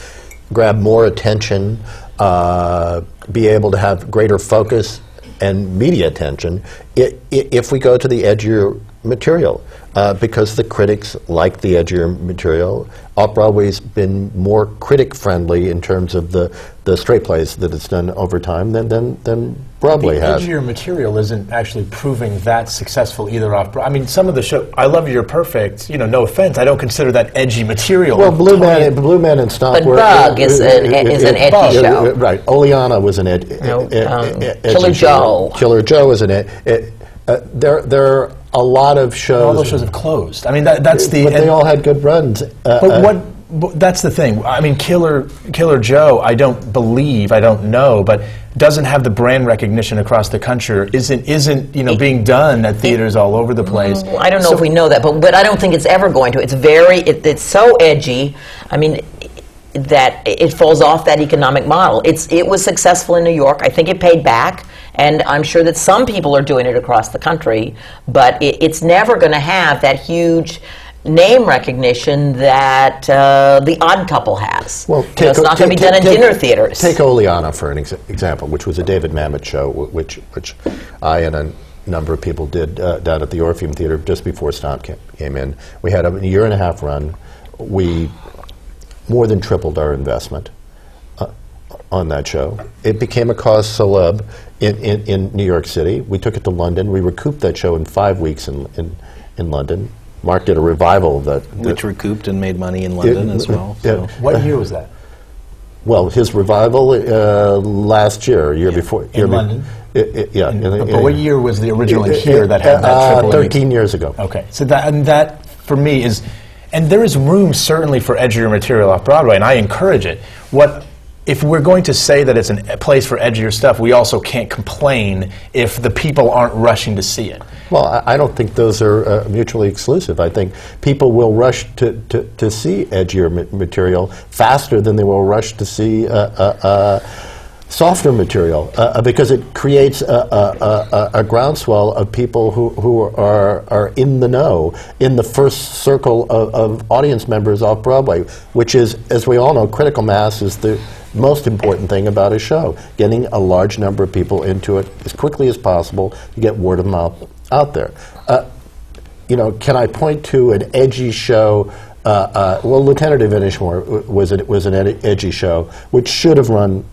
grab more attention, uh, be able to have greater focus and media attention if we go to the edgier material. Uh, because the critics like the edgier material. Off Broadway's been more critic friendly in terms of the, the straight plays that it's done over time than, than, than Broadway the has. edgier material isn't actually proving that successful either off. Bro- I mean, some of the show. I love You're Perfect. You know, no offense, I don't consider that edgy material. Well, Blue Tony- Man, Blue Man and Stomp But were. Bug is an- is an edgy Bug, show. Right. Oleanna was an ed, No, ed- um, ed- Killer edgy show. Joe. Killer Joe is an ed. Ed- uh, there, there are a lot of shows. all those shows have closed. I mean, that, that's the. but they all had good runs. Uh, But uh, what? But that's the thing. I mean, Killer Killer Joe. I don't believe. I don't know, but doesn't have the brand recognition across the country. Isn't isn't you know being done at theaters all over the place. Well, I don't know So- if we know that, but but I don't think it's ever going to. It's very it, it's so edgy. I mean that it falls off that economic model. It's it was successful in New York. I think it paid back, and I'm sure that some people are doing it across the country. But it, it's never going to have that huge name recognition that uh, the Odd Couple has. Well, You know, it's not going to be done in take- dinner theaters. Take Oleanna for an ex- example, which was a David Mamet show, which which I and a number of people did uh, down at the Orpheum Theater just before Stomp ca- came in. We had a year and a half run. We more than tripled our investment uh, on that show. It became a cause celeb in, in, in New York City. We took it to London. We recouped that show in five weeks in, in, in London. Mark did a revival of that. Which recouped and made money in London as well. So. What year was that? Well, his revival uh, last year, year before. In be- London? I- I- yeah. in- But, in- what year was the original uh, here that had that uh, triple? image? 13 years ago. Okay, so that and that for me is, and there is room certainly for edgier material off Broadway, and I encourage it. What if we're going to say that it's a place for edgier stuff? We also can't complain if the people aren't rushing to see it. Well, I, I don't think those are uh, mutually exclusive. I think people will rush to, to, to see edgier ma- material faster than they will rush to see uh, uh, uh, softer material uh, uh, because it creates a, a, a, a groundswell of people who, who are, are in the know, in the first circle of, of audience members off Broadway, which is, as we all know, critical mass is the most important thing about a show. Getting a large number of people into it as quickly as possible to get word of mouth out there. Uh, you know, can I point to an edgy show? Uh, uh, well, Lieutenant of Inishmore was it was an ed- edgy show which should have run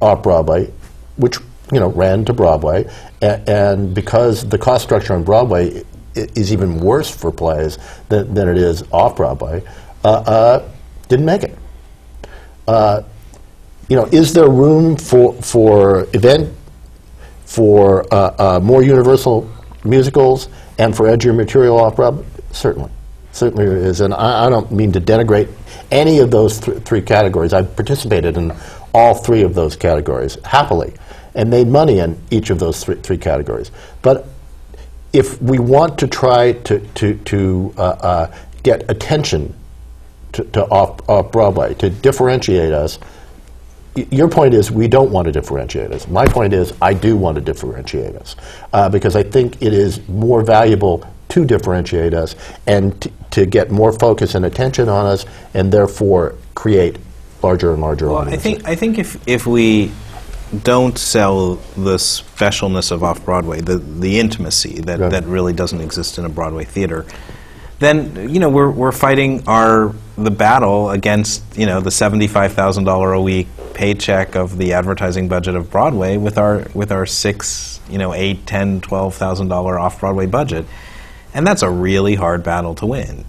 off Broadway, which you know ran to Broadway, a- and because the cost structure on Broadway is even worse for plays than, than it is off Broadway, uh, uh, didn't make it. You know, is there room for for event for uh, uh, more universal musicals and for edgier material Broadway? Certainly. Certainly there is. And I, I don't mean to denigrate any of those th- three categories. I've participated in all three of those categories happily and made money in each of those three, three categories. But if we want to try to, to, to uh, uh, get attention to, to off, off Broadway, to differentiate us, Your point is we don't want to differentiate us. My point is I do want to differentiate us uh, because I think it is more valuable to differentiate us and t- to get more focus and attention on us and therefore create larger and larger Well, I audiences. think I think if if we don't sell the specialness of off Broadway, the the intimacy that, Right. that really doesn't exist in a Broadway theater, then you know we're we're fighting our the battle against you know the seventy five thousand dollar a week paycheck of the advertising budget of Broadway with our with our six you know eight ten twelve thousand dollar off Broadway budget, and that's a really hard battle to win.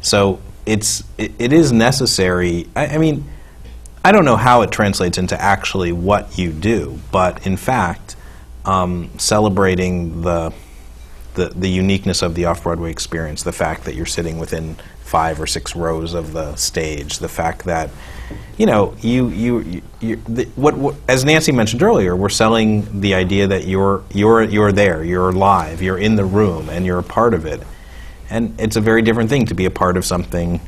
So it's it, it is necessary. I, I mean, I don't know how it translates into actually what you do, but in fact, um, celebrating the, the the uniqueness of the off Broadway experience, the fact that you're sitting within five or six rows of the stage, the fact that you know you you, you, the, what, what as Nancy mentioned earlier, we're selling the idea that you're you're you're there, you're live, you're in the room, and you're a part of it, and it's a very different thing to be a part of something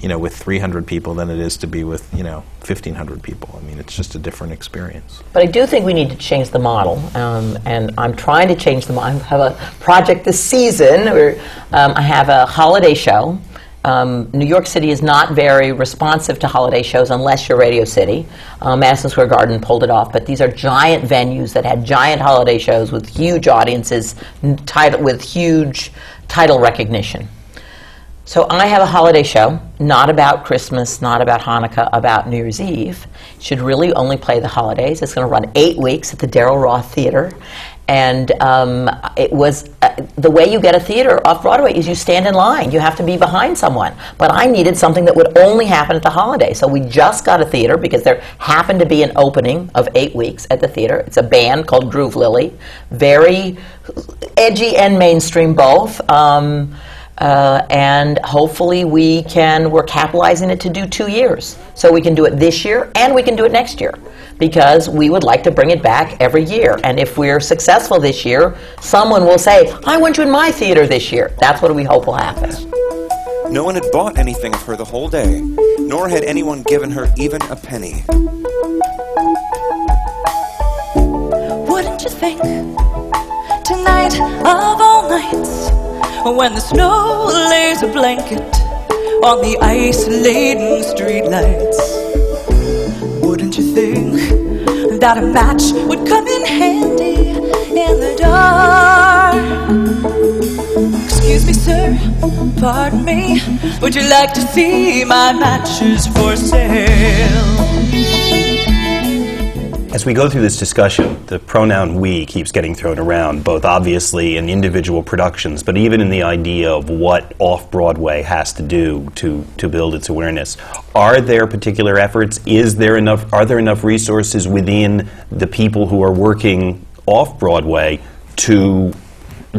you know, with 300 people than it is to be with, you know, 1,500 people. I mean, it's just a different experience. But I do think we need to change the model, um, and I'm trying to change the model. I have a project this season where um, I have a holiday show. Um, New York City is not very responsive to holiday shows unless you're Radio City. Um, Madison Square Garden pulled it off, but these are giant venues that had giant holiday shows with huge audiences, n- title, with huge title recognition So I have a holiday show, not about Christmas, not about Hanukkah, about New Year's Eve. Should really only play the holidays. It's going to run eight weeks at the Daryl Roth Theater, and um, it was uh, the way you get a theater off Broadway is you stand in line. You have to be behind someone. But I needed something that would only happen at the holiday, so we just got a theater because there happened to be an opening of eight weeks at the theater. It's a band called Groove Lily, very edgy and mainstream both. Um, uh, and hopefully we can we're capitalizing it to do two years so we can do it this year and we can do it next year because we would like to bring it back every year and if we're successful this year someone will say i want you in my theater this year that's what we hope will happen No one had bought anything of her the whole day, nor had anyone given her even a penny. Wouldn't you think tonight of all nights when the snow lays a blanket on the ice-laden streetlights? That a match would come in handy in the dark? Excuse me, sir, pardon me. Would you like to see my matches for sale? As we go through this discussion, the pronoun we keeps getting thrown around, both obviously in individual productions, but even in the idea of what off Broadway has to do to, to build its awareness. Are there particular efforts? Is there enough, are there enough resources within the people who are working off Broadway to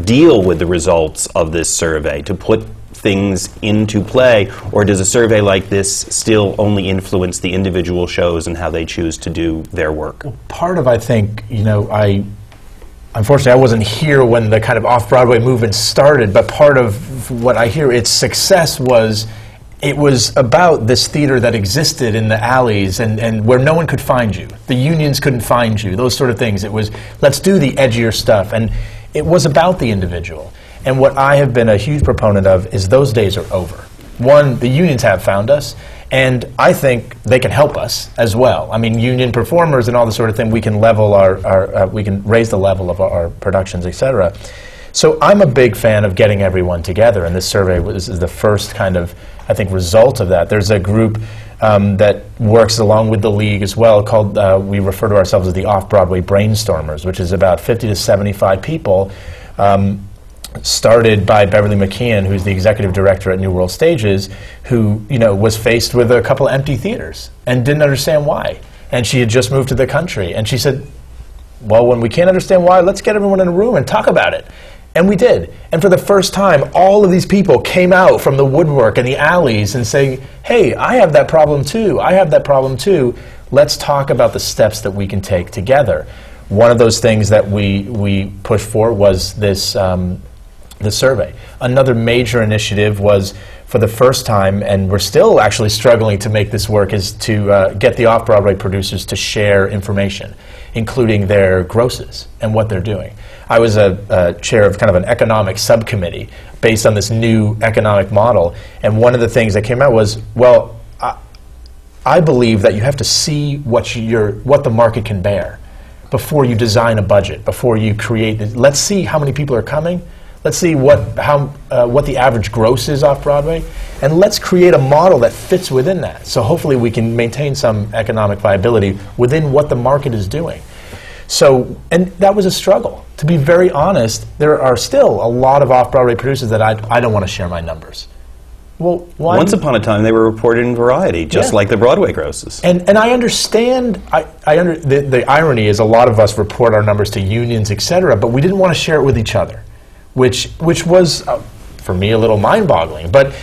deal with the results of this survey, to put things into play, or does a survey like this still only influence the individual shows and how they choose to do their work? Part of, I think, you know, I unfortunately I wasn't here when the kind of off-Broadway movement started, but part of what I hear its success was it was about this theater that existed in the alleys and, and where no one could find you. The unions couldn't find you, those sort of things. It was, let's do the edgier stuff. And it was about the individual. And what I have been a huge proponent of is those days are over. One, the unions have found us, and I think they can help us as well. I mean, union performers and all this sort of thing, we can level our, our uh, we can raise the level of our, our productions, et cetera. So I'm a big fan of getting everyone together, and this survey was is the first kind of, I think, result of that. There's a group um, that works along with the league as well called, uh, we refer to ourselves as the Off-Broadway Brainstormers, which is about 50 to 75 people um, started by Beverly McKeon, who's the executive director at New World Stages, who you know was faced with a couple of empty theaters and didn't understand why. And she had just moved to the country, and she said, "Well, when we can't understand why, let's get everyone in a room and talk about it." And we did. And for the first time, all of these people came out from the woodwork and the alleys and saying, "Hey, I have that problem too. I have that problem too. Let's talk about the steps that we can take together." One of those things that we we pushed for was this um, the survey. Another major initiative was for the first time, and we're still actually struggling to make this work, is to uh, get the off Broadway producers to share information, including their grosses and what they're doing. I was a, chair of kind of an economic subcommittee based on this new economic model, and one of the things that came out was well, I, I believe that you have to see what, your, what the market can bear before you design a budget, before you create. The, let's see how many people are coming Let's see what, how, uh, what the average gross is off Broadway, and let's create a model that fits within that. So hopefully we can maintain some economic viability within what the market is doing. So, and that was a struggle. To be very honest, there are still a lot of off Broadway producers that I, I don't want to share my numbers. Well, why Once upon a time, they were reported in Variety, just Yeah. like the Broadway grosses. And, and I understand, I, I under, the, the irony is a lot of us report our numbers to unions, et cetera, but we didn't want to share it with each other, which, which was, uh, for me, a little mind-boggling. But,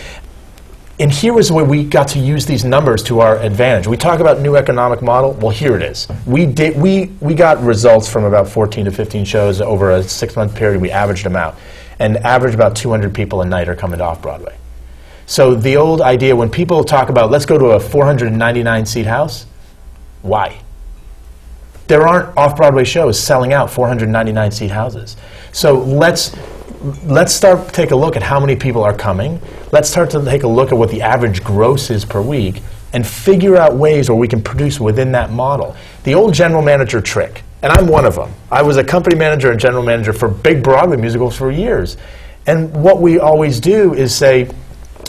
and here was where we got to use these numbers to our advantage. We talk about new economic model, well, here it is. We, did, we, we got results from about 14 to 15 shows over a six-month period. We averaged them out. And average about 200 people a night are coming to off-Broadway. So the old idea, when people talk about let's go to a 499 seat house, why? There aren't off-Broadway shows selling out 499 seat houses. So let's let's start take a look at how many people are coming. Let's start to take a look at what the average gross is per week and figure out ways where we can produce within that model. The old general manager trick, and I'm one of them. I was a company manager and general manager for big Broadway musicals for years. And what we always do is say,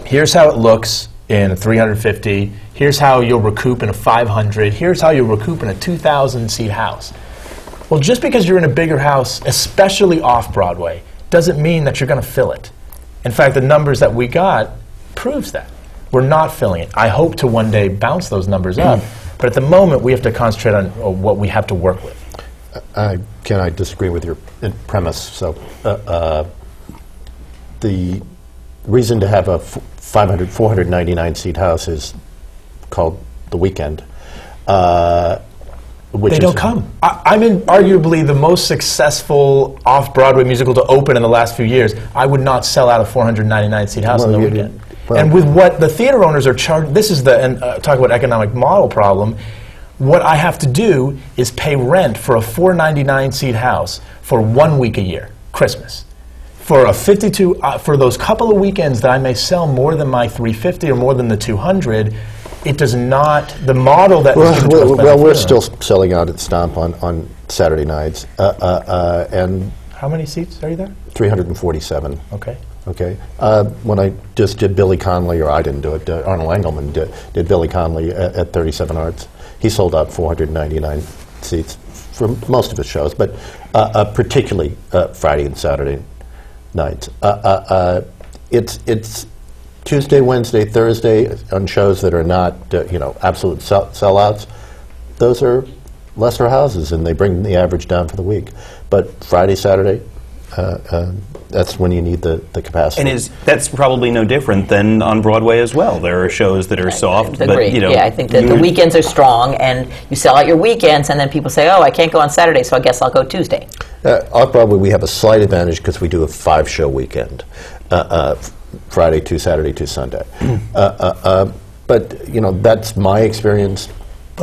here's how it looks in a 350. Here's how you'll recoup in a 500. Here's how you'll recoup in a 2,000 seat house. Well, just because you're in a bigger house, especially off Broadway, doesn't mean that you're going to fill it. In fact, the numbers that we got proves that. We're not filling it. I hope to one day bounce those numbers up, but at the moment we have to concentrate on uh, what we have to work with. I, can I disagree with your premise? So, uh, uh, the reason to have a f- 500, 499 seat house is called the weekend. Uh, which they don't come. I, I'm in arguably the most successful off-Broadway musical to open in the last few years. I would not sell out a 499 seat house Well, on the weekend. well- and with what the theater owners are charging, this is the and uh, talk about economic model problem. What I have to do is pay rent for a 499 seat house for one week a year, Christmas. For a 52, uh, for those couple of weekends that I may sell more than my 350 or more than the 200, it does not. The model that was Well, us well, well, we're still selling out at Stomp on, on Saturday nights, uh, uh, uh, and How many seats are you there? 347. Okay. Okay. Uh, when I just did Billy Connolly, or I didn't do it, uh, Arnold Engelman did, did Billy Connolly at, at 37 Arts. He sold out 499 seats for most of his shows, but uh, uh, particularly uh, Friday and Saturday nights. Uh, uh, uh, it's it's Tuesday, Wednesday, Thursday on shows that are not uh, you know absolute sell- sellouts. Those are lesser houses, and they bring the average down for the week. But Friday, Saturday, uh, uh, that's when you need the, the capacity. And is that's probably no different than on Broadway as well. There are shows that are soft, Agreed. but you know, yeah, I think that the weekends are strong, and you sell out your weekends, and then people say, "Oh, I can't go on Saturday, so I guess I'll go Tuesday." Uh, off Broadway, we have a slight advantage because we do a five show weekend uh, uh, f- Friday to Saturday to Sunday. uh, uh, uh, but, you know, that's my experience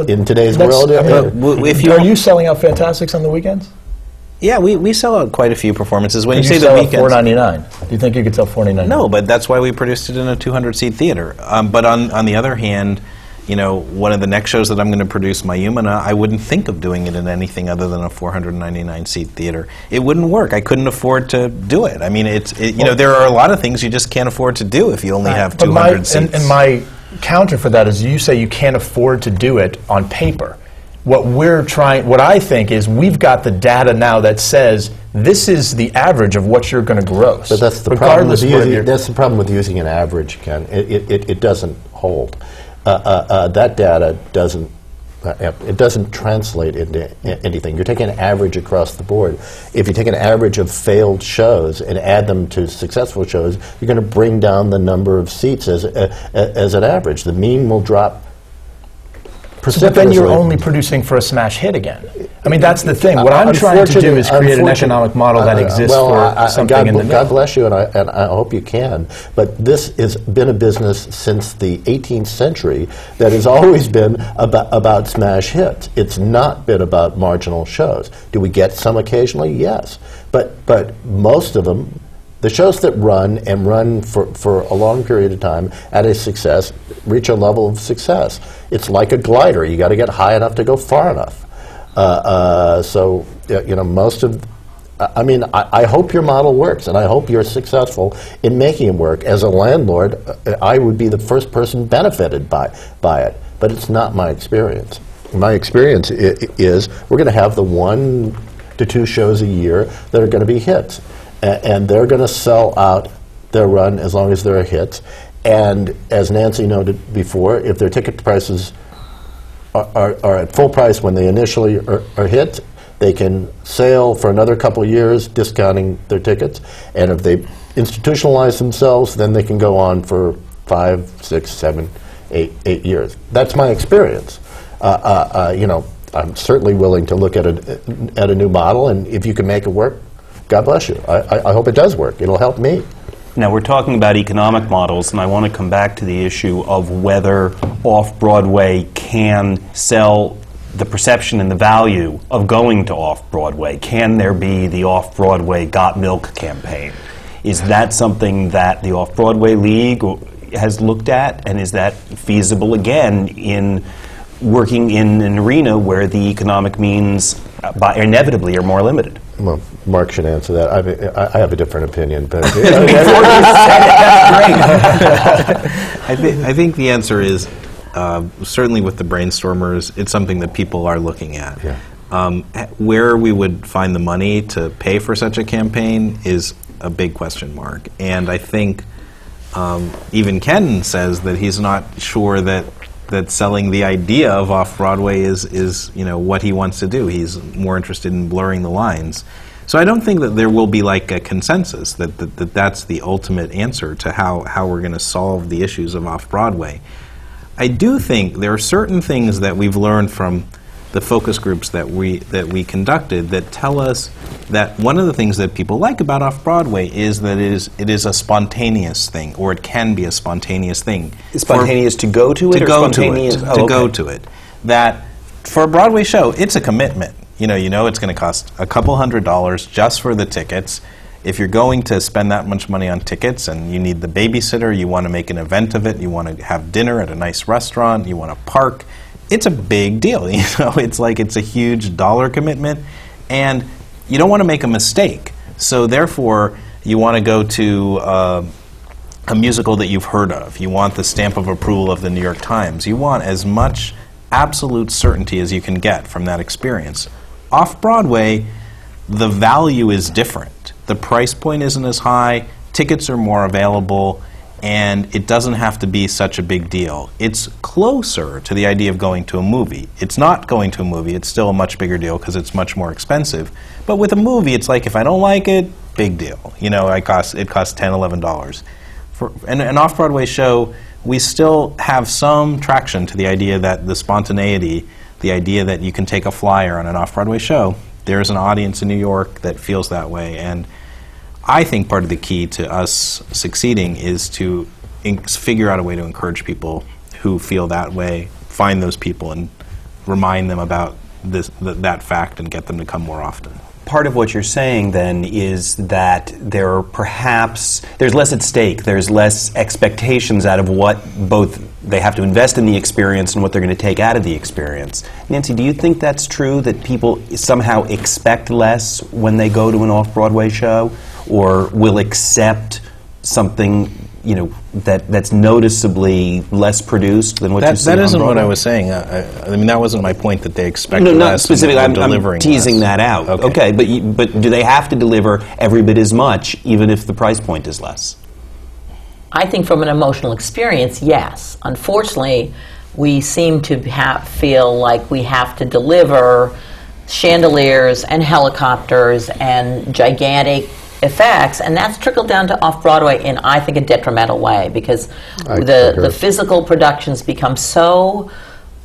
in today's world. I mean, Uh, if you- are you selling out Fantasticks on the weekends? Yeah, we, we sell out quite a few performances. When you you say sell the out weekends, 499? Do you think you could sell 499? no, but that's why we produced it in a 200 seat theater. Um, but on on the other hand, you know, one of the next shows that I'm going to produce, Mayumana, I wouldn't think of doing it in anything other than a 499 seat theater. It wouldn't work. I couldn't afford to do it. I mean, it's it, you know, there are a lot of things you just can't afford to do if you only have But 200 my, seats. and, and my counter for that is you say you can't afford to do it on paper. What we're trying, what I think is we've got the data now that says this is the average of what you're going to gross. But that's the problem with using, that's the problem with using an average, Ken. It, it, it, it doesn't hold. Uh, uh, uh, that data doesn't it doesn't translate into anything. You're taking an average across the board. If you take an average of failed shows and add them to successful shows, you're going to bring down the number of seats as a, a, as an average. The mean will drop But then you're only producing for a smash hit again. I mean, that's the thing. What I'm trying to do is create an economic model that uh, exists well, for I- I- something God, in the middle. God bless you, and I, and I hope you can. But this has been a business since the 18th century that has always been about, about smash hits. It's not been about marginal shows. Do we get some occasionally? Yes. But, but most of them, the shows that run and run for, for a long period of time at a success reach a level of success. It's like a glider. You got to get high enough to go far enough. Uh, uh, so, you know, most of, I mean, I, I hope your model works, and I hope you're successful in making it work. As a landlord, uh, I would be the first person benefited by, by it, but it's not my experience. My experience is we're going to have the one to two shows a year that are going to be hits, A- and they're going to sell out their run as long as they're hits. And as Nancy noted before, if their ticket prices are, are, are at full price when they initially are, are hit. They can sail for another couple of years, discounting their tickets. And if they institutionalize themselves, then they can go on for five, six, seven, eight, eight years. That's my experience. Uh, uh, uh, you know, I'm certainly willing to look at a, at a new model, and if you can make it work, God bless you. I, I, I hope it does work. It'll help me. Now, we're talking about economic models, and I want to come back to the issue of whether off Broadway can sell the perception and the value of going to off Broadway. Can there be the off Broadway Got Milk campaign? Is that something that the Off Broadway League has looked at, and is that feasible again in working in an arena where the economic means by inevitably are more limited. Well, Mark should answer that. I, mean, I I have a different opinion, but I, thi- I think the answer is uh, certainly with the brainstormers, it's something that people are looking at. Yeah. Um, where we would find the money to pay for such a campaign is a big question mark. And I think um, even Ken says that he's not sure that that selling the idea of off Broadway is is you know what he wants to do. He's more interested in blurring the lines. So I don't think that there will be like a consensus that, that, that that's the ultimate answer to how, how we're going to solve the issues of off Broadway. I do think there are certain things that we've learned from the focus groups that we that we conducted that tell us that one of the things that people like about off Broadway is that it is it is a spontaneous thing, or it can be a spontaneous thing. Spontaneous to go to it to or go spontaneous- to it, oh, to go to it. That for a Broadway show, it's a commitment. You know, you know it's going to cost a couple hundred dollars just for the tickets. If you're going to spend that much money on tickets and you need the babysitter, you want to make an event of it, you want to have dinner at a nice restaurant, you want to park, it's a big deal. You know, it's like it's a huge dollar commitment, and you don't want to make a mistake. So therefore, you want to go to. Uh, a musical that you've heard of. You want the stamp of approval of the New York Times. You want as much absolute certainty as you can get from that experience. Off Broadway, the value is different. The price point isn't as high, tickets are more available, and it doesn't have to be such a big deal. It's closer to the idea of going to a movie. It's not going to a movie, it's still a much bigger deal because it's much more expensive. But with a movie, it's like if I don't like it, big deal. You know, it costs, it costs $10, $11 for an, an off-Broadway show, we still have some traction to the idea that the spontaneity, the idea that you can take a flyer on an off-Broadway show, there's an audience in New York that feels that way, and I think part of the key to us succeeding is to figure out a way to encourage people who feel that way, find those people, and remind them about this, th- that fact, and get them to come more often. Part of what you're saying then is that there are perhaps there's less at stake. There's less expectations out of what both they have to invest in the experience and what they're going to take out of the experience. Nancy, do you think that's true that people somehow expect less when they go to an off-Broadway show or will accept something, you know, that that's noticeably less produced than what you That, see that on isn't what I was saying. Uh, I, I mean, that wasn't my point that they expect No, not specifically. I'm, I'm teasing less. that out. Okay. Okay, but you, but do they have to deliver every bit as much, even if the price point is less? I think from an emotional experience, yes. Unfortunately, we seem to have, feel like we have to deliver chandeliers and helicopters and gigantic effects, and that's trickled down to off Broadway in, I think, a detrimental way because I the, concur. the physical productions become so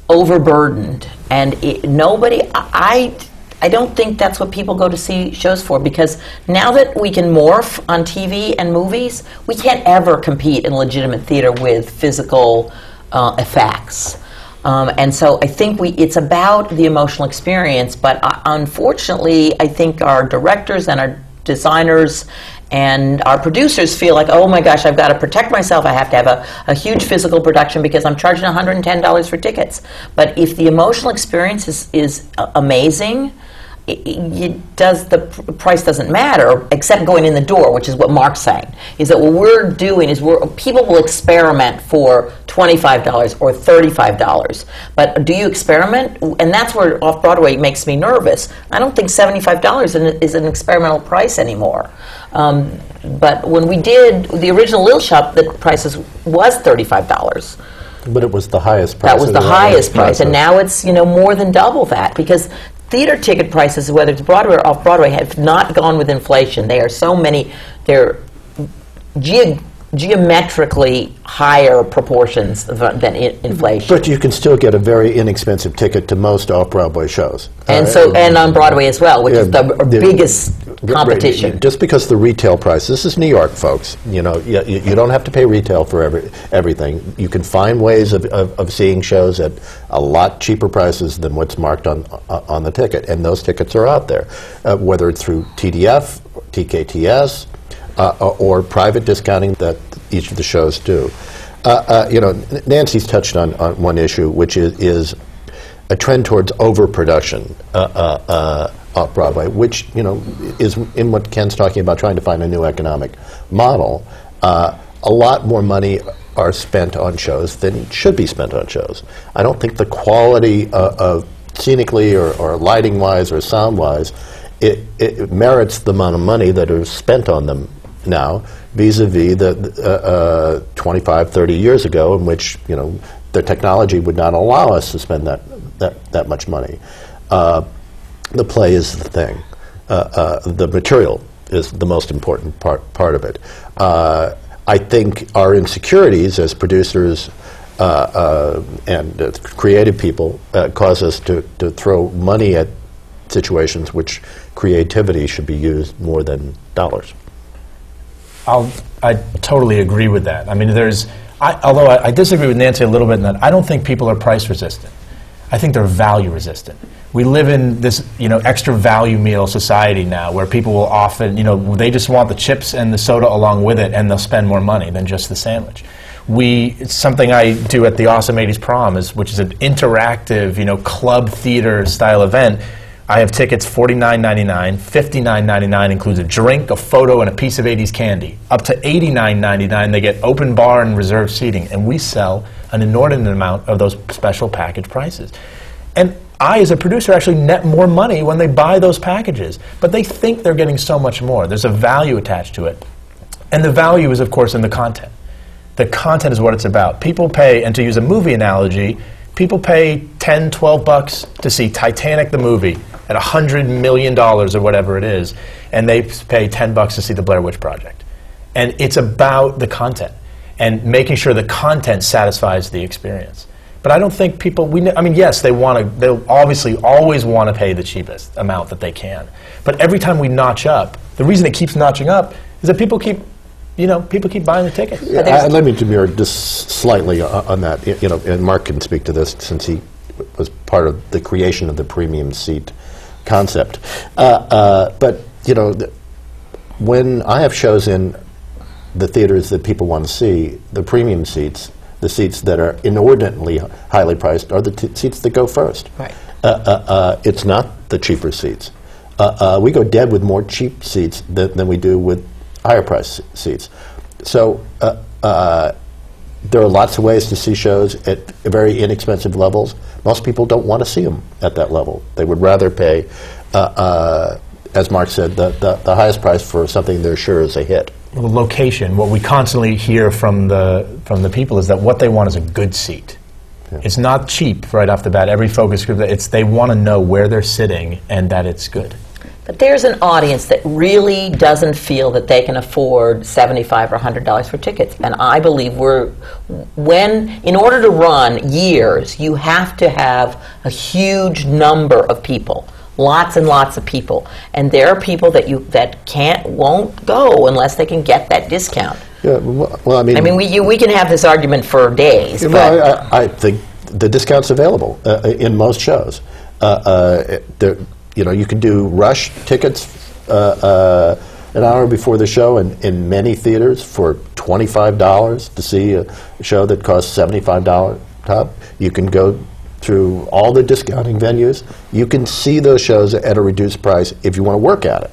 overburdened, and it, nobody, I, I don't think that's what people go to see shows for because now that we can morph on TV and movies, we can't ever compete in legitimate theater with physical uh, effects. Um, and so I think we, it's about the emotional experience, but uh, unfortunately, I think our directors and our designers and our producers feel like, oh my gosh, I've got to protect myself. I have to have a, a huge physical production because I'm charging $110 for tickets. But if the emotional experience is, is amazing, it, it does the price doesn't matter except going in the door, which is what Mark's saying. Is that what we're doing is we're people will experiment for twenty five dollars or thirty five dollars, but do you experiment? And that's where off Broadway makes me nervous. I don't think seventy five dollars is an experimental price anymore. Um, but when we did the original Little Shop, the prices was thirty five dollars. But it was the highest price. That was the highest price, and now it's you know more than double that because theater ticket prices, whether it's Broadway or off Broadway, have not gone with inflation. They are so many. They're ge- geometrically higher proportions than i- inflation. But you can still get a very inexpensive ticket to most off-Broadway shows. and Uh, so, and on Broadway as well, which is Yeah, the the- biggest competition. Just because the retail price, this is New York, folks. You know, you, you you don't have to pay retail for every, everything. You can find ways of, of, of seeing shows at a lot cheaper prices than what's marked on uh, on the ticket, and those tickets are out there, uh, whether it's through TDF, TKTS, uh, or, or private discounting that each of the shows do. Uh, uh, you know, Nancy's touched on, on one issue, which is, is a trend towards overproduction uh, uh, uh, off Broadway, which you know is in what Ken's talking about, trying to find a new economic model. Uh, a lot more money are spent on shows than should be spent on shows. I don't think the quality uh, of scenically or, or lighting wise or sound wise it, it merits the amount of money that is spent on them now vis-a-vis the uh, uh, 25 30 years ago in which you know the technology would not allow us to spend that that, that much money. Uh, the play is the thing. Uh, the material is the most important part part of it. I think our insecurities as producers uh, uh, and uh, creative people cause us to, to throw money at situations which creativity should be used more than dollars. I'll, I totally agree with that. I mean, there's, I, although I, I disagree with Nancy a little bit in that, I don't think people are price resistant. I think they're value resistant. We live in this, you know, extra value meal society now, where people will often, you know, they just want the chips and the soda along with it, and they'll spend more money than just the sandwich. We, something I do at the Awesome 80s Prom, is, which is an interactive, you know, club theater style event. I have tickets $49.99. $59.99 includes a drink, a photo, and a piece of 80s candy. Up to $89.99, they get open bar and reserved seating. And we sell an inordinate amount of those special package prices. And I, as a producer, actually net more money when they buy those packages. But they think they're getting so much more. There's a value attached to it. And the value is, of course, in the content. The content is what it's about. People pay, and to use a movie analogy, people pay 10, 12 bucks to see Titanic the movie at $100 million or whatever it is, and they pay 10 bucks to see the Blair Witch Project. And it's about the content and making sure the content satisfies the experience. But I don't think people, we, I mean, yes, they want to, they'll obviously always want to pay the cheapest amount that they can. But every time we notch up, the reason it keeps notching up is that people keep, you know, people keep buying the tickets. Yeah, uh, let me demur just slightly uh, on that. Y- You know, and Mark can speak to this since he was part of the creation of the premium seat concept. Uh, uh, but you know, th- when I have shows in the theaters that people want to see, the premium seats, the seats that are inordinately highly priced, are the t- seats that go first. Right. Uh, uh, uh, it's not the cheaper seats. Uh, uh, we go dead with more cheap seats than, than we do with higher price seats. So uh, uh, there are lots of ways to see shows at very inexpensive levels. Most people don't want to see them at that level. They would rather pay, uh, uh, as Mark said, the, the, the highest price for something they're sure is a hit. the location, what we constantly hear from the from the people is that what they want is a good seat. It's not cheap right off the bat. Every focus group, it's they want to know where they're sitting and that it's good. But there's an audience that really doesn't feel that they can afford 75 or $100 for tickets. And I believe we're, when, in order to run years, you have to have a huge number of people. Lots and lots of people. And there are people that you that can't, won't go unless they can get that discount. Yeah, well, I mean, I mean, we, you, we can have this argument for days, You know, I, I, I think the discount's available uh, in most shows. Uh, uh, there, you know, you can do rush tickets uh, uh, an hour before the show in, in many theaters for $25 to see a show that costs $75 top. You can go through all the discounting venues. You can see those shows at a reduced price if you want to work at it.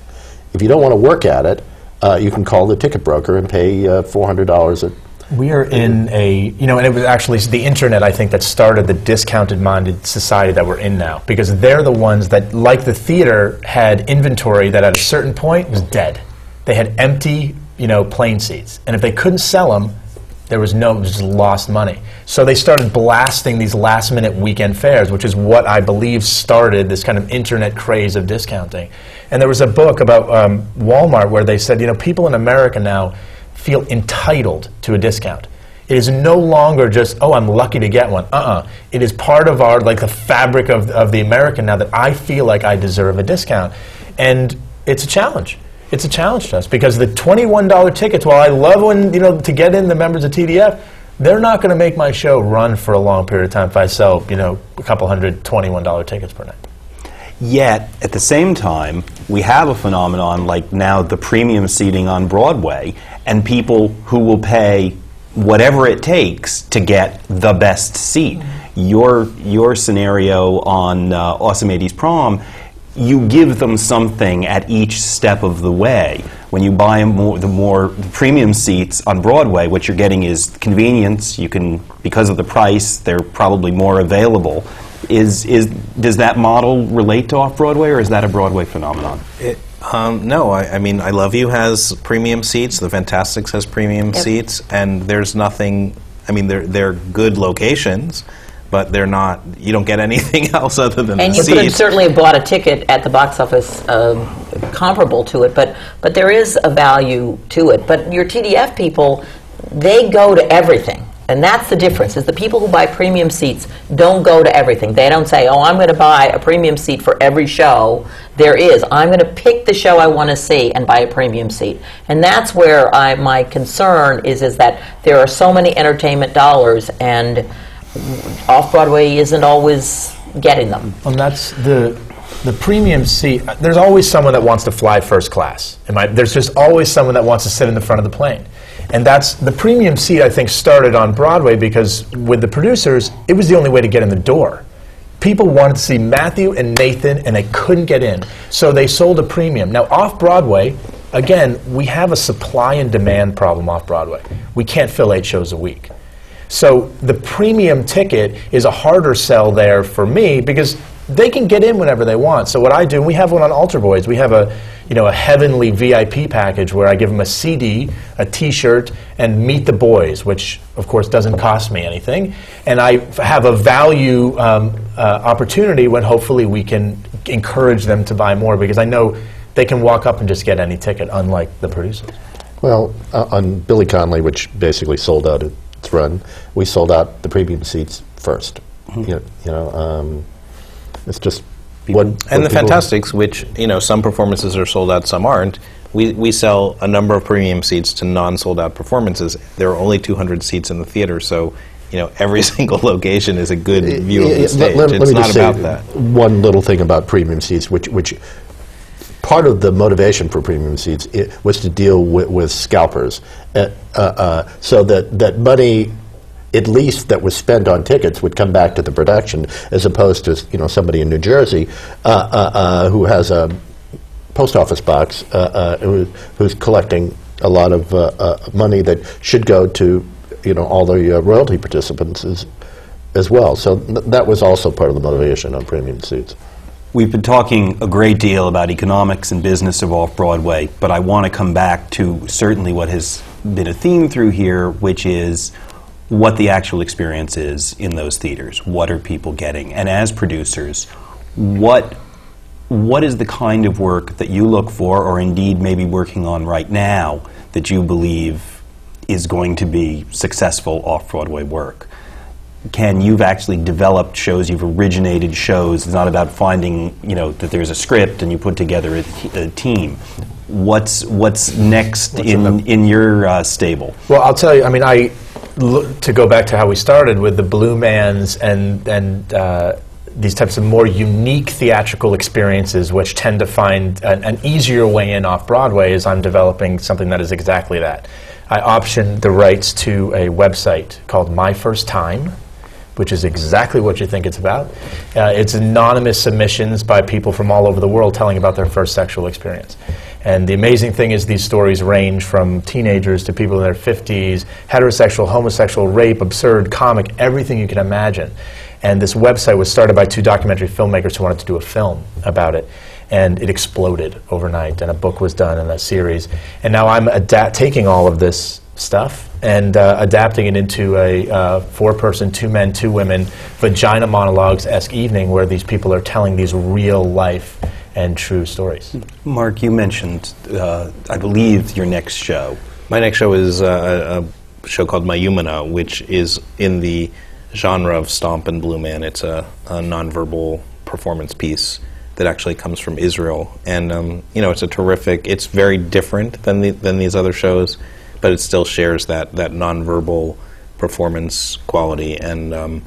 If you don't want to work at it, uh, you can call the ticket broker and pay uh, $400 a We are in a, you know, and it was actually the internet, I think, that started the discounted minded society that we're in now. Because they're the ones that, like the theater, had inventory that at a certain point was dead. They had empty, you know, plane seats. And if they couldn't sell them, there was no, it was just lost money. So they started blasting these last minute weekend fares, which is what I believe started this kind of internet craze of discounting. And there was a book about um, Walmart where they said, you know, people in America now feel entitled to a discount. It is no longer just, oh, I'm lucky to get one. Uh-uh. It is part of our, like the fabric of, of the American now that I feel like I deserve a discount. And it's a challenge. It's a challenge to us because the $21 tickets, while I love when, you know, to get in the members of TDF, they're not going to make my show run for a long period of time if I sell, you know, a couple hundred $21 tickets per night. Yet, at the same time, we have a phenomenon like now the premium seating on Broadway, and people who will pay whatever it takes to get the best seat. Your your scenario on uh, Awesome 80s Prom, you give them something at each step of the way. When you buy more, the more premium seats on Broadway, what you're getting is convenience. You can, because of the price, they're probably more available. Is, is, does that model relate to off Broadway, or is that a Broadway phenomenon? It, um, no, I, I mean, I Love You has premium seats. The Fantasticks has premium Yep. seats, and there's nothing. I mean, they're they're good locations, but they're not. You don't get anything else other than And the you could have certainly have bought a ticket at the box office um, comparable to it, but, but there is a value to it. But your TDF people, they go to everything. And that's the difference, is the people who buy premium seats don't go to everything. They don't say, oh, I'm going to buy a premium seat for every show there is. I'm going to pick the show I want to see and buy a premium seat. And that's where I, my concern is, is that there are so many entertainment dollars and off-Broadway isn't always getting them. And that's the the premium seat. There's always someone that wants to fly first class. I, there's just always someone that wants to sit in the front of the plane. And that's the premium seat. I think started on Broadway because with the producers, it was the only way to get in the door. People wanted to see Matthew and Nathan, and they couldn't get in, so they sold a premium. Now off Broadway, again, we have a supply and demand problem off Broadway. We can't fill eight shows a week. So the premium ticket is a harder sell there for me because they can get in whenever they want. So what I do, we have one on Altar Boyz. We have a, you know, a heavenly VIP package where I give them a CD, a T-shirt, and Meet the Boys, which of course doesn't cost me anything. And I f- have a value um, uh, opportunity when hopefully we can encourage them to buy more because I know they can walk up and just get any ticket, unlike the producers. Well, uh, on Billy Connolly, which basically sold out its run, we sold out the premium seats 1st You know, you know um, it's just what. what and the people- Fantasticks, which you know, some performances are sold out, some aren't. We, we sell a number of premium seats to non-sold out performances. There are only 200 seats in the theater, so you know every single location is a good view of the stage. let- let it's me not just about say that. One little thing about premium seats, which, which part of the motivation for premium seats was to deal with, with scalpers, uh, uh, uh, so that, that money, at least that was spent on tickets, would come back to the production, as opposed to you know somebody in New Jersey uh, uh, uh, who has a post office box uh, uh, who, who's collecting a lot of uh, money that should go to you know all the royalty participants as, as well. So th- that was also part of the motivation on premium seats. We've been talking a great deal about economics and business of off Broadway, but I want to come back to certainly what has been a theme through here, which is what the actual experience is in those theaters. What are people getting? And as producers, what what is the kind of work that you look for, or indeed maybe working on right now, that you believe is going to be successful off Broadway work? Ken, you've actually developed shows, you've originated shows. It's not about finding, you know, that there's a script and you put together a team. What's what's next in in your uh, stable? Well, I'll tell you. I mean, I to go back to how we started with the Blue Mans and and uh, these types of more unique theatrical experiences, which tend to find an, an easier way in off Broadway. Is I'm developing something that is exactly that. I optioned the rights to a website called My First Time, which is exactly what you think it's about. Uh, it's anonymous submissions by people from all over the world telling about their first sexual experience. And the amazing thing is, these stories range from teenagers to people in their 50s, heterosexual, homosexual, rape, absurd, comic, everything you can imagine. And this website was started by two documentary filmmakers who wanted to do a film about it. And it exploded overnight, and a book was done and a series. And now I'm taking all of this stuff and uh, adapting it into a uh, four person, two men, two women, vagina monologues esque evening where these people are telling these real life and true stories. Mark, you mentioned, uh, I believe, your next show. My next show is uh, a, a show called Mayumana, which is in the genre of Stomp and Blue Man. It's a, a nonverbal performance piece that actually comes from Israel, and um, you know it's a terrific. It's very different than the, than these other shows, but it still shares that that nonverbal performance quality. And um,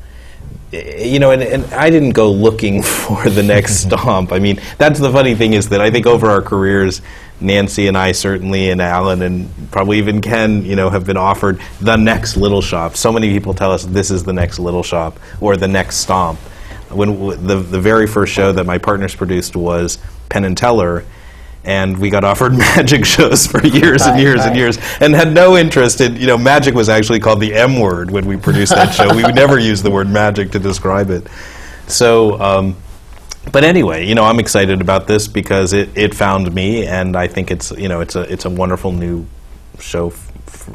you know, and, and I didn't go looking for the next stomp. I mean, that's the funny thing is that I think over our careers, Nancy and I certainly, and Alan, and probably even Ken, you know, have been offered the next little shop. So many people tell us this is the next little shop or the next stomp. When w- the the very first show that my partners produced was Penn and Teller, and we got offered magic shows for years and Right, years and years, and had no interest in. You know, magic was actually called the M word when we produced that show. We would never use the word magic to describe it. So. Um, but anyway, you know, I'm excited about this because it, it found me, and I think it's you know it's a it's a wonderful new show,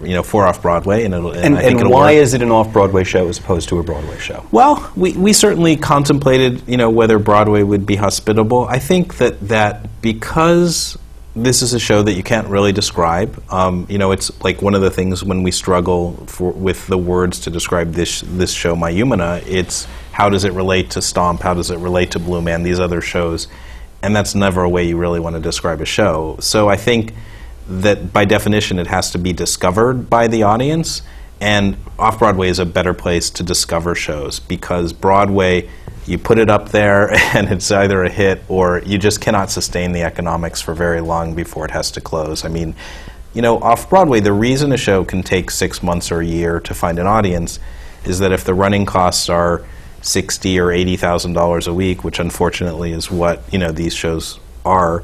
you know, for off Broadway, and it'll and, And, I think and why work. is it an off-Broadway show as opposed to a Broadway show? Well, we, we certainly contemplated, you know, whether Broadway would be hospitable. I think that, that because this is a show that you can't really describe, um, you know, it's like one of the things when we struggle for, with the words to describe this this show, Mayumana, it's how does it relate to Stomp? How does it relate to Blue Man? These other shows, and that's never a way you really want to describe a show. So I think that by definition it has to be discovered by the audience and off Broadway is a better place to discover shows because Broadway you put it up there and it's either a hit or you just cannot sustain the economics for very long before it has to close. I mean, you know, off Broadway the reason a show can take 6 months or a year to find an audience is that if the running costs are 60 or 80,000 dollars a week, which unfortunately is what, you know, these shows are,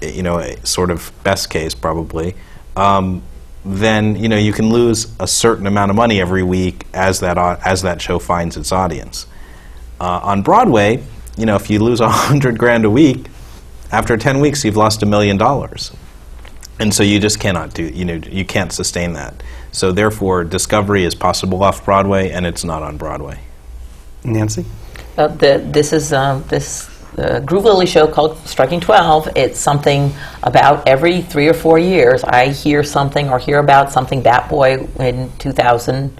you know, a sort of best case probably, um, then you know you can lose a certain amount of money every week as that au- as that show finds its audience. Uh, on Broadway, you know, if you lose a hundred grand a week, after ten weeks you've lost a million dollars, and so you just cannot do you know you can't sustain that. So therefore, discovery is possible off Broadway, and it's not on Broadway. Nancy? Uh, the, this is uh, this uh, Groove Lily show called Striking 12. It's something about every three or four years. I hear something or hear about something Bat Boy in 2000.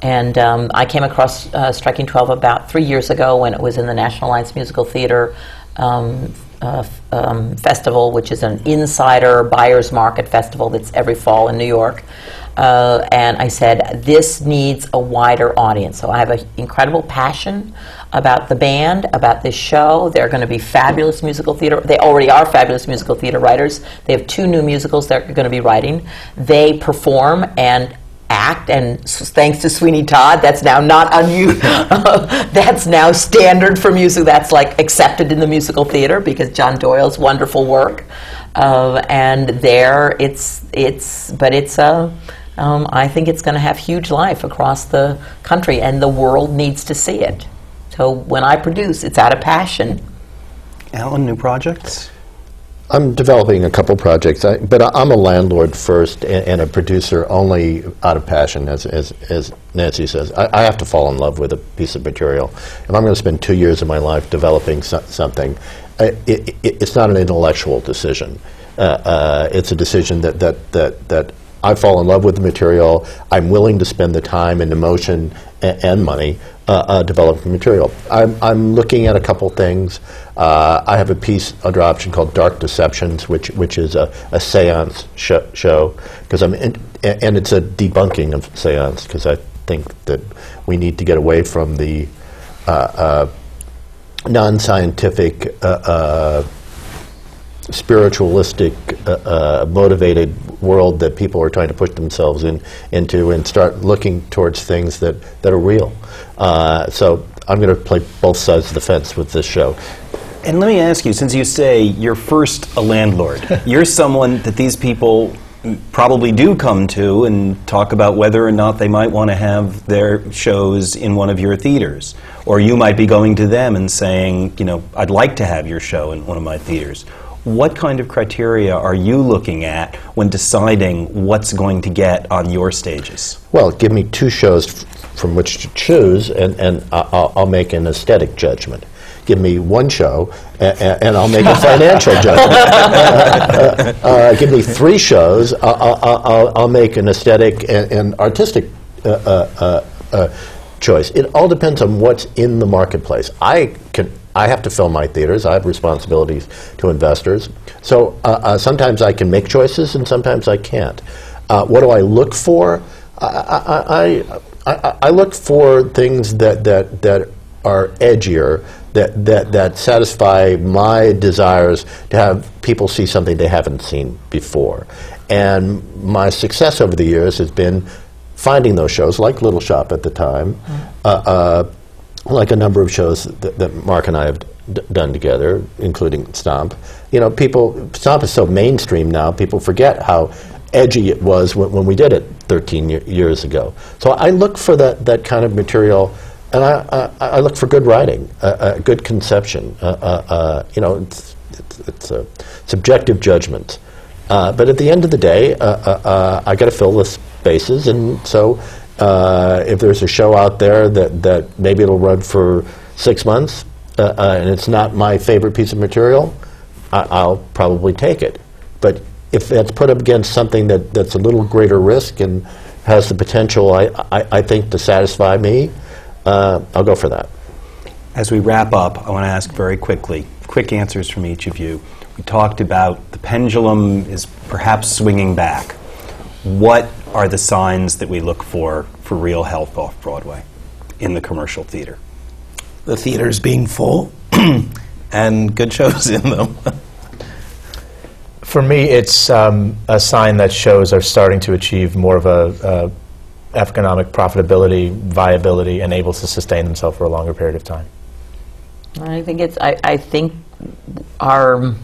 And um, I came across uh, Striking 12 about three years ago when it was in the National Alliance Musical Theater um, uh, um, Festival, which is an insider buyer's market festival that's every fall in New York. Uh, and I said, this needs a wider audience. So I have an incredible passion about the band, about this show. They're going to be fabulous musical theater. They already are fabulous musical theater writers. They have two new musicals they're going to be writing. They perform and act, and thanks to Sweeney Todd, that's now not unusual. that's now standard for music. That's like accepted in the musical theater because John Doyle's wonderful work. Uh, and there, it's it's, but it's a. Um, I think it's going to have huge life across the country, and the world needs to see it. So when I produce, it's out of passion. Alan, new projects? I'm developing a couple projects, I, but I, I'm a landlord first and, and a producer only out of passion, as, as, as Nancy says. I, I have to fall in love with a piece of material. If I'm going to spend two years of my life developing so, something, uh, it, it, it's not an intellectual decision. Uh, uh, it's a decision that, that, that, that I fall in love with the material. I'm willing to spend the time and emotion and, and money uh, uh, developing material. I'm, I'm looking at a couple things. Uh, I have a piece under option called Dark Deceptions, which which is a, a seance sh- show because I'm in, and it's a debunking of seance because I think that we need to get away from the uh, uh, non-scientific. Spiritualistic, uh, uh, motivated world that people are trying to push themselves in, into and start looking towards things that, that are real. Uh, so I'm going to play both sides of the fence with this show. And let me ask you, since you say you're first a landlord, you're someone that these people probably do come to and talk about whether or not they might want to have their shows in one of your theaters. Or you might be going to them and saying, you know, I'd like to have your show in one of my theaters. What kind of criteria are you looking at when deciding what's going to get on your stages? Well, give me two shows f- from which to choose, and, and I'll, I'll make an aesthetic judgment. Give me one show, and, and I'll make a financial judgment. Uh, uh, uh, give me three shows, I'll, I'll, I'll, make an aesthetic and, and artistic uh, uh, uh, uh, choice. It all depends on what's in the marketplace. I can. I have to fill my theaters. I have responsibilities to investors. So uh, uh, sometimes I can make choices, and sometimes I can't. Uh, what do I look for? I, I, I, I, I look for things that, that, that are edgier, that, that, that satisfy my desires to have people see something they haven't seen before. And my success over the years has been finding those shows, like Little Shop at the time, uh, uh, like a number of shows that, that Mark and I have done together, including Stomp. You know, people, Stomp is so mainstream now, people forget how edgy it was when, when we did it 13 ye- years ago. So I look for that, that kind of material, and I, I, I look for good writing, uh, uh, good conception. Uh, you know, it's, it's, it's a subjective judgment. Uh, but at the end of the day, uh, uh, I got to fill the spaces, and so uh, if there's a show out there that, that maybe it'll run for six months, uh, uh, and it's not my favorite piece of material, I, I'll probably take it. But if that's put up against something that, that's a little greater risk and has the potential, I, I, I think, to satisfy me, uh, I'll go for that. As we wrap up, I want to ask very quickly, quick answers from each of you. We talked about the pendulum is perhaps swinging back. What are the signs that we look for for real health off Broadway in the commercial theater? The theaters being full and good shows in them. For me, it's um, a sign that shows are starting to achieve more of a, a economic profitability, viability, and able to sustain themselves for a longer period of time. I think it's. I, I think our.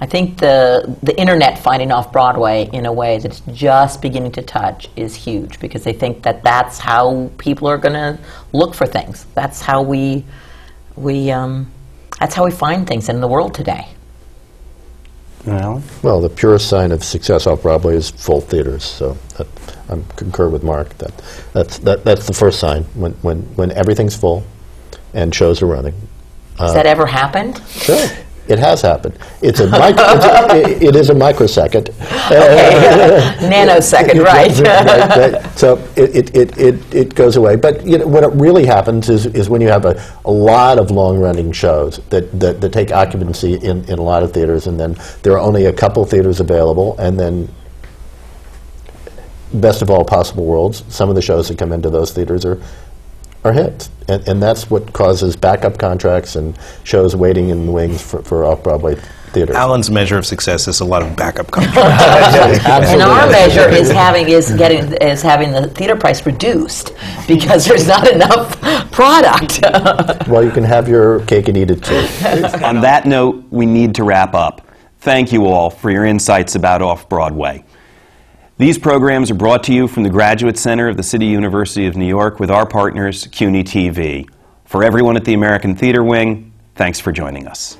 I think the the internet finding off Broadway in a way that's just beginning to touch is huge because they think that that's how people are going to look for things. That's how we we um, that's how we find things in the world today. Well, Well, the purest sign of success off Broadway is full theaters. So that, I concur with Mark. That that's that, that's the first sign when, when when everything's full and shows are running. Has that ever happened? Sure, it has happened. It's a, mic- it's a it, is a microsecond. Nanosecond, right? right, right. So it, it, it, it, goes away. But you know, what it really happens is, is when you have a, a lot of long running shows that, that, that take occupancy in, in a lot of theaters, and then there are only a couple theaters available, and then best of all possible worlds, some of the shows that come into those theaters are, are hits. And, and that's what causes backup contracts and shows waiting in the wings for, for off Broadway theaters. Alan's measure of success is a lot of backup contracts. And our measure is having is getting is having the theater price reduced because there's not enough product. well, you can have your cake and eat it too. On that note, we need to wrap up. Thank you all for your insights about Off Broadway. These programs are brought to you from the Graduate Center of the City University of New York with our partners, CUNY TV. For everyone at the American Theater Wing, thanks for joining us.